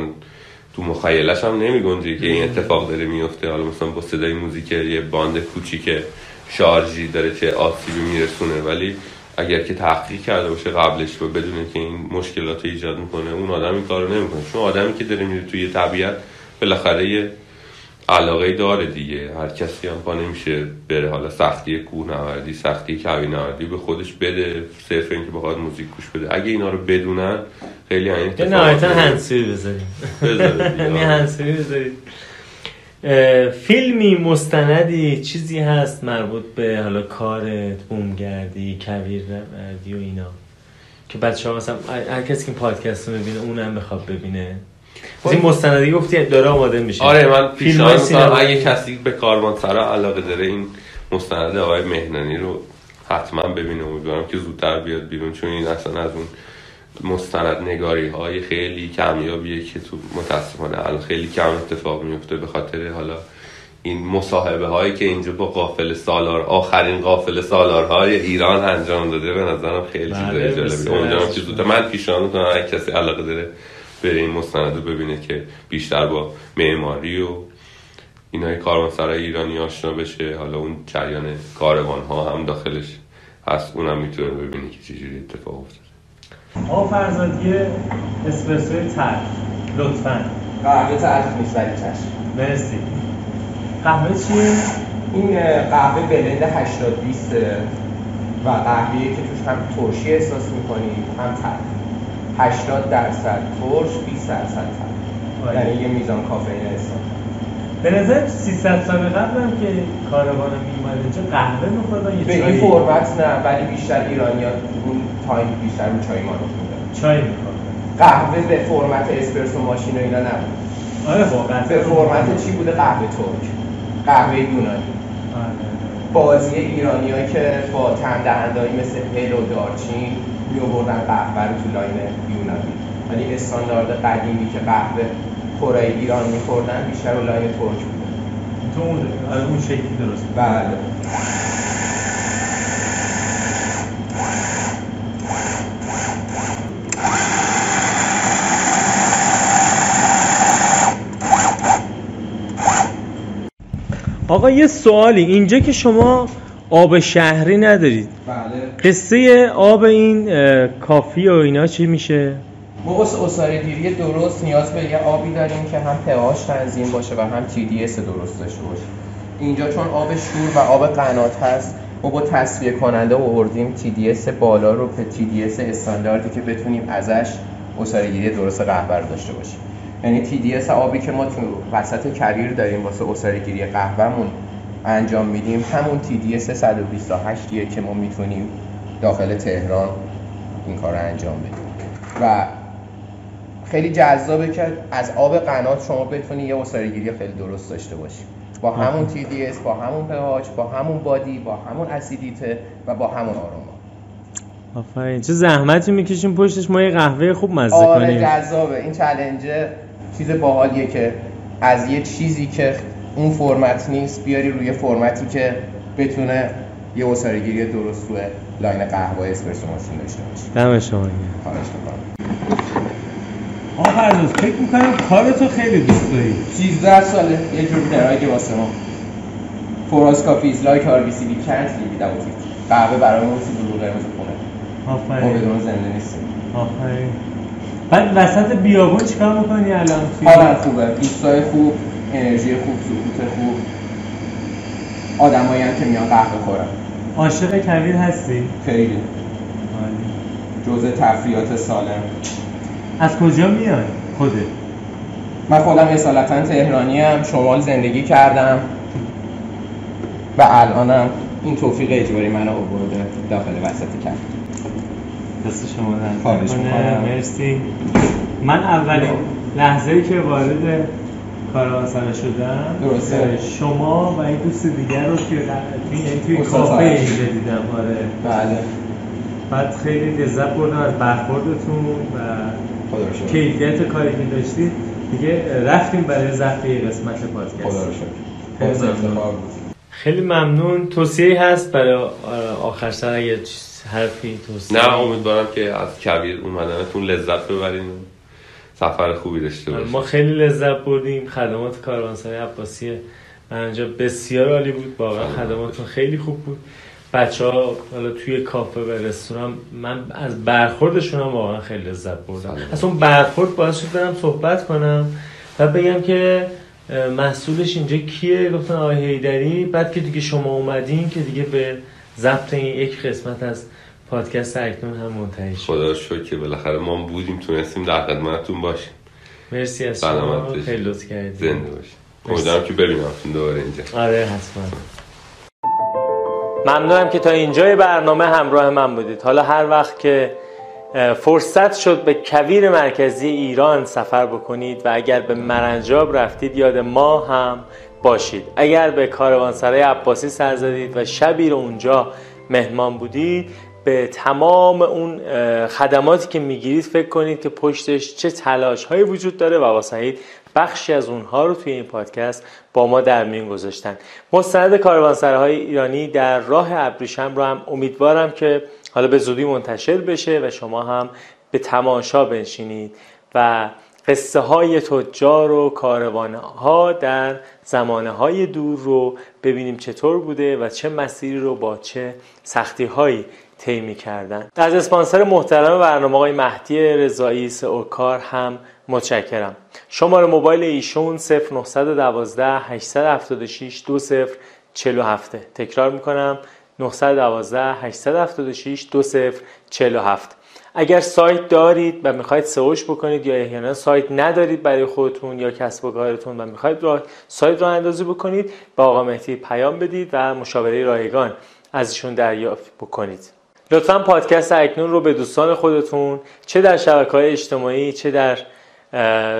تو مخیلش هم نمی که این اتفاق داره میفته حالا مثلا با صدای موزیک یه باند کوچیک شارژی داره چه آسیبی میرسونه. ولی اگر که تحقیق کرده باشه قبلش و بدونه که این مشکلات ایجاد می‌کنه اون آدم این کارو نمی‌کنه. چون آدمی که داره میره توی طبیعت بالاخره یه علاقه داره دیگه. هر کسی هم پا نمیشه بره. حالا سختی کوه سختی کوی نوردی به خودش بده. صرف اینکه بخواد موزیک گوش بده. اگه اینا رو بدونن خیلی این اتفاق نهایتا هنسوی بذاریم. یعنی هنسوی بذارید فیلمی مستندی چیزی هست مربوط به حالا کارت بومگردی کویر و اینا. که بعد شما مثلا هر کسی که پادکست رو ببینه اونم بخواد ببینه. از این مستندی گفتی داره آماده میشه. آره من پیشنهاد اگه کسی به سرا علاقه داره این مستند آقای مهنانی رو حتما ببینه. امیدوارم که زودتر بیاد بیرون چون این اصلا از اون مستند نگاری های خیلی کمیابیه که تو متاسفانه الان خیلی کم اتفاق میفته. به خاطر حالا این مصاحبه هایی که اینجا با قافل سالار آخرین قافل های ایران انجام داده به نظرم خیلی چیزای جالبی من پیشنهاد می‌کنم اگه کسی علاقه داره بره این مستند رو ببینه که بیشتر با معماری و اینای سرای ایرانی آشنا بشه. حالا اون جریان کاروان ها هم داخلش هست. اونم می‌تونه ببینه که چجوری اتفاق افتاده. آقا فرزاد یه اسپرسوی تلخ لطفا. قهوه تلخ نیست ولی چشم مرسی. قهوه چیه؟ این قهوه بلند 80 20 و قهوه که توش هم ترشی احساس می‌کنی هم تلخ 80 درصد ترش 20 درصد یعنی یه میزان کافئین احساس به نظر 300 سال قبل هم که کاروان میومد اینجا قهوه میخوردن یه به این فرمت نه ولی بیشتر ایرانی ها اون تایم بیشتر رو چای مانو چای میخوردن. قهوه به فرمت اسپرسو ماشین و اینا نبود. آره واقعا. به فرمت چی بوده؟ قهوه ترک. قهوه یونانی. آره. بازی ایرانی که با تن دهندهایی مثل هل و دارچین می آوردن قهوه رو تو لاین یونانی ولی استاندارد قدیمی که قهوه کره ایران میخوردن بیشتر رو لاین ترک بوده تو اون اون شکلی درست. بله. آقا یه سوالی. اینجا که شما آب شهری ندارید. بله. قصه آب این کافی و اینا چی میشه؟ ما واسه دیری درست نیاز به یه آبی داریم که هم پهاش تنظیم باشه و هم تی دی درست داشته باشه. اینجا چون آب شور و آب قنات هست ما با تصفیه کننده آوردیم تی دی بالا رو به تی دی استانداردی که بتونیم ازش گیری درست قهوه رو داشته باشیم. یعنی تی دی آبی که ما تو وسط کویر داریم واسه گیری قهوهمون انجام میدیم. همون تی دی 328 که ما می‌تونیم داخل تهران این کار رو انجام بدیم. و خیلی جذابه که از آب قنات شما بتونی یه گیری خیلی درست داشته باشی. با همون تی دی با همون پهاچ با همون بادی با همون اسیدیته و با همون آروما. آفرین. چه زحمتی می‌کشیم پشتش. ما یه قهوه خوب مزه آره کنیم. جذابه. این چلنجه چیز باحالیه که از یه چیزی که اون فرمت نیست بیاری روی فرمتی که بتونه یه گیری درست روی لاین قهوه اسپرسو ماشین داشته باشه. دم شما خواهش می‌کنم. آقا فرزوز فکر می‌کنم کارتو خیلی دوست داری. 13 ساله یه جور دراگ واسه ما. فوراس کافیز لایک آر بی سی بی کنت لیوی داوتی قهوه برای اون سی بلو قرمز خونه. آفرین. ما بدون زنده نیستیم. آفرین. بعد وسط بیابون چیکار می‌کنی الان؟ حالا خوبه. دوستای خوب. انرژی خوب سکوت خوب. آدمایی هم که میان قهوه خورن عاشق کویر هستی؟ خیلی. جزء تفریحات سالم. از کجا میای؟ خودت؟ من خودم اصالتا تهرانی هم شمال زندگی کردم. و الانم این توفیق اجباری منو آورده داخل وسط کرد دست شما در مرسی. من اولین لحظه ای که وارد کاروانسرا شدم درسته. شما و این دوست دیگر رو که یعنی توی کافه اینجا دیدم آره. بله. بعد خیلی لذت بردم از برخوردتون و کیفیت کاری که داشتید. دیگه رفتیم برای ضبط یه قسمت پادکست. خدا رو شکر. خیلی ممنون. توصیه هست برای آخر سر اگه حرفی توصیه. نه امیدوارم که از کویر اومدنتون لذت ببرین. سفر خوبی داشته باشید ما خیلی لذت بردیم. خدمات کاروانسرای عباسی منجا بسیار عالی بود. واقعا خدماتون خیلی خوب بود. بچه ها حالا توی کافه و رستوران من از برخوردشون هم واقعا خیلی لذت بردم. اصلا اون برخورد باعث شد برم صحبت کنم و بگم که محصولش اینجا کیه؟ گفتن آقای هیدری بعد که دیگه شما اومدین که دیگه به ضبط این یک قسمت از پادکست اکنون هم منتهی شد. خدا شکر که بالاخره ما بودیم تونستیم در خدمتتون باشیم. مرسی از شما خیلی لطف کردید. زنده باشید. امیدوارم که ببینمتون دوباره اینجا. آره حتما. ممنونم که تا اینجای برنامه همراه من بودید. حالا هر وقت که فرصت شد به کویر مرکزی ایران سفر بکنید و اگر به مرنجاب رفتید یاد ما هم باشید. اگر به کاروانسرای عباسی سر زدید و شبی رو اونجا مهمان بودید به تمام اون خدماتی که می‌گیرید فکر کنید که پشتش چه تلاش هایی وجود داره و واسهید بخشی از اونها رو توی این پادکست با ما در میون گذاشتن. مستند کاروانسراهای ایرانی در راه ابریشم رو هم امیدوارم که حالا به زودی منتشر بشه و شما هم به تماشا بنشینید و قصه های تجار و کاروانه ها در زمانه های دور رو ببینیم چطور بوده و چه مسیری رو با چه سختی هایی طی کردن از اسپانسر محترم برنامه آقای مهدی رضایی اوکار هم متشکرم. شماره موبایل ایشون 0912 876 2047 تکرار می‌کنم. 912 876 2047 اگر سایت دارید و می‌خواید سئوش بکنید یا احیانا سایت ندارید برای خودتون یا کسب و کارتون و می‌خواید راه سایت راه اندازی بکنید با آقا مهدی پیام بدید و مشاوره رایگان ازشون دریافت بکنید. لطفا پادکست اکنون رو به دوستان خودتون چه در شبکه های اجتماعی چه در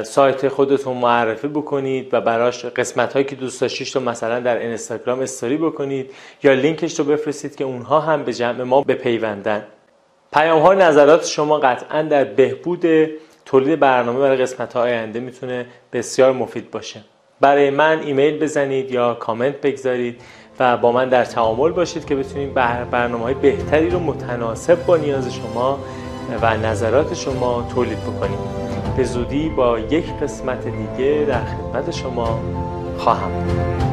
سایت خودتون معرفی بکنید و براش قسمت هایی که دوست داشتید رو مثلا در اینستاگرام استوری بکنید یا لینکش رو بفرستید که اونها هم به جمع ما بپیوندن. پیام ها نظرات شما قطعا در بهبود تولید برنامه برای قسمت های آینده می‌تونه بسیار مفید باشه. برای من ایمیل بزنید یا کامنت بگذارید. و با من در تعامل باشید که بتونیم برنامه های بهتری رو متناسب با نیاز شما و نظرات شما تولید بکنیم. به زودی با یک قسمت دیگه در خدمت شما خواهم بود.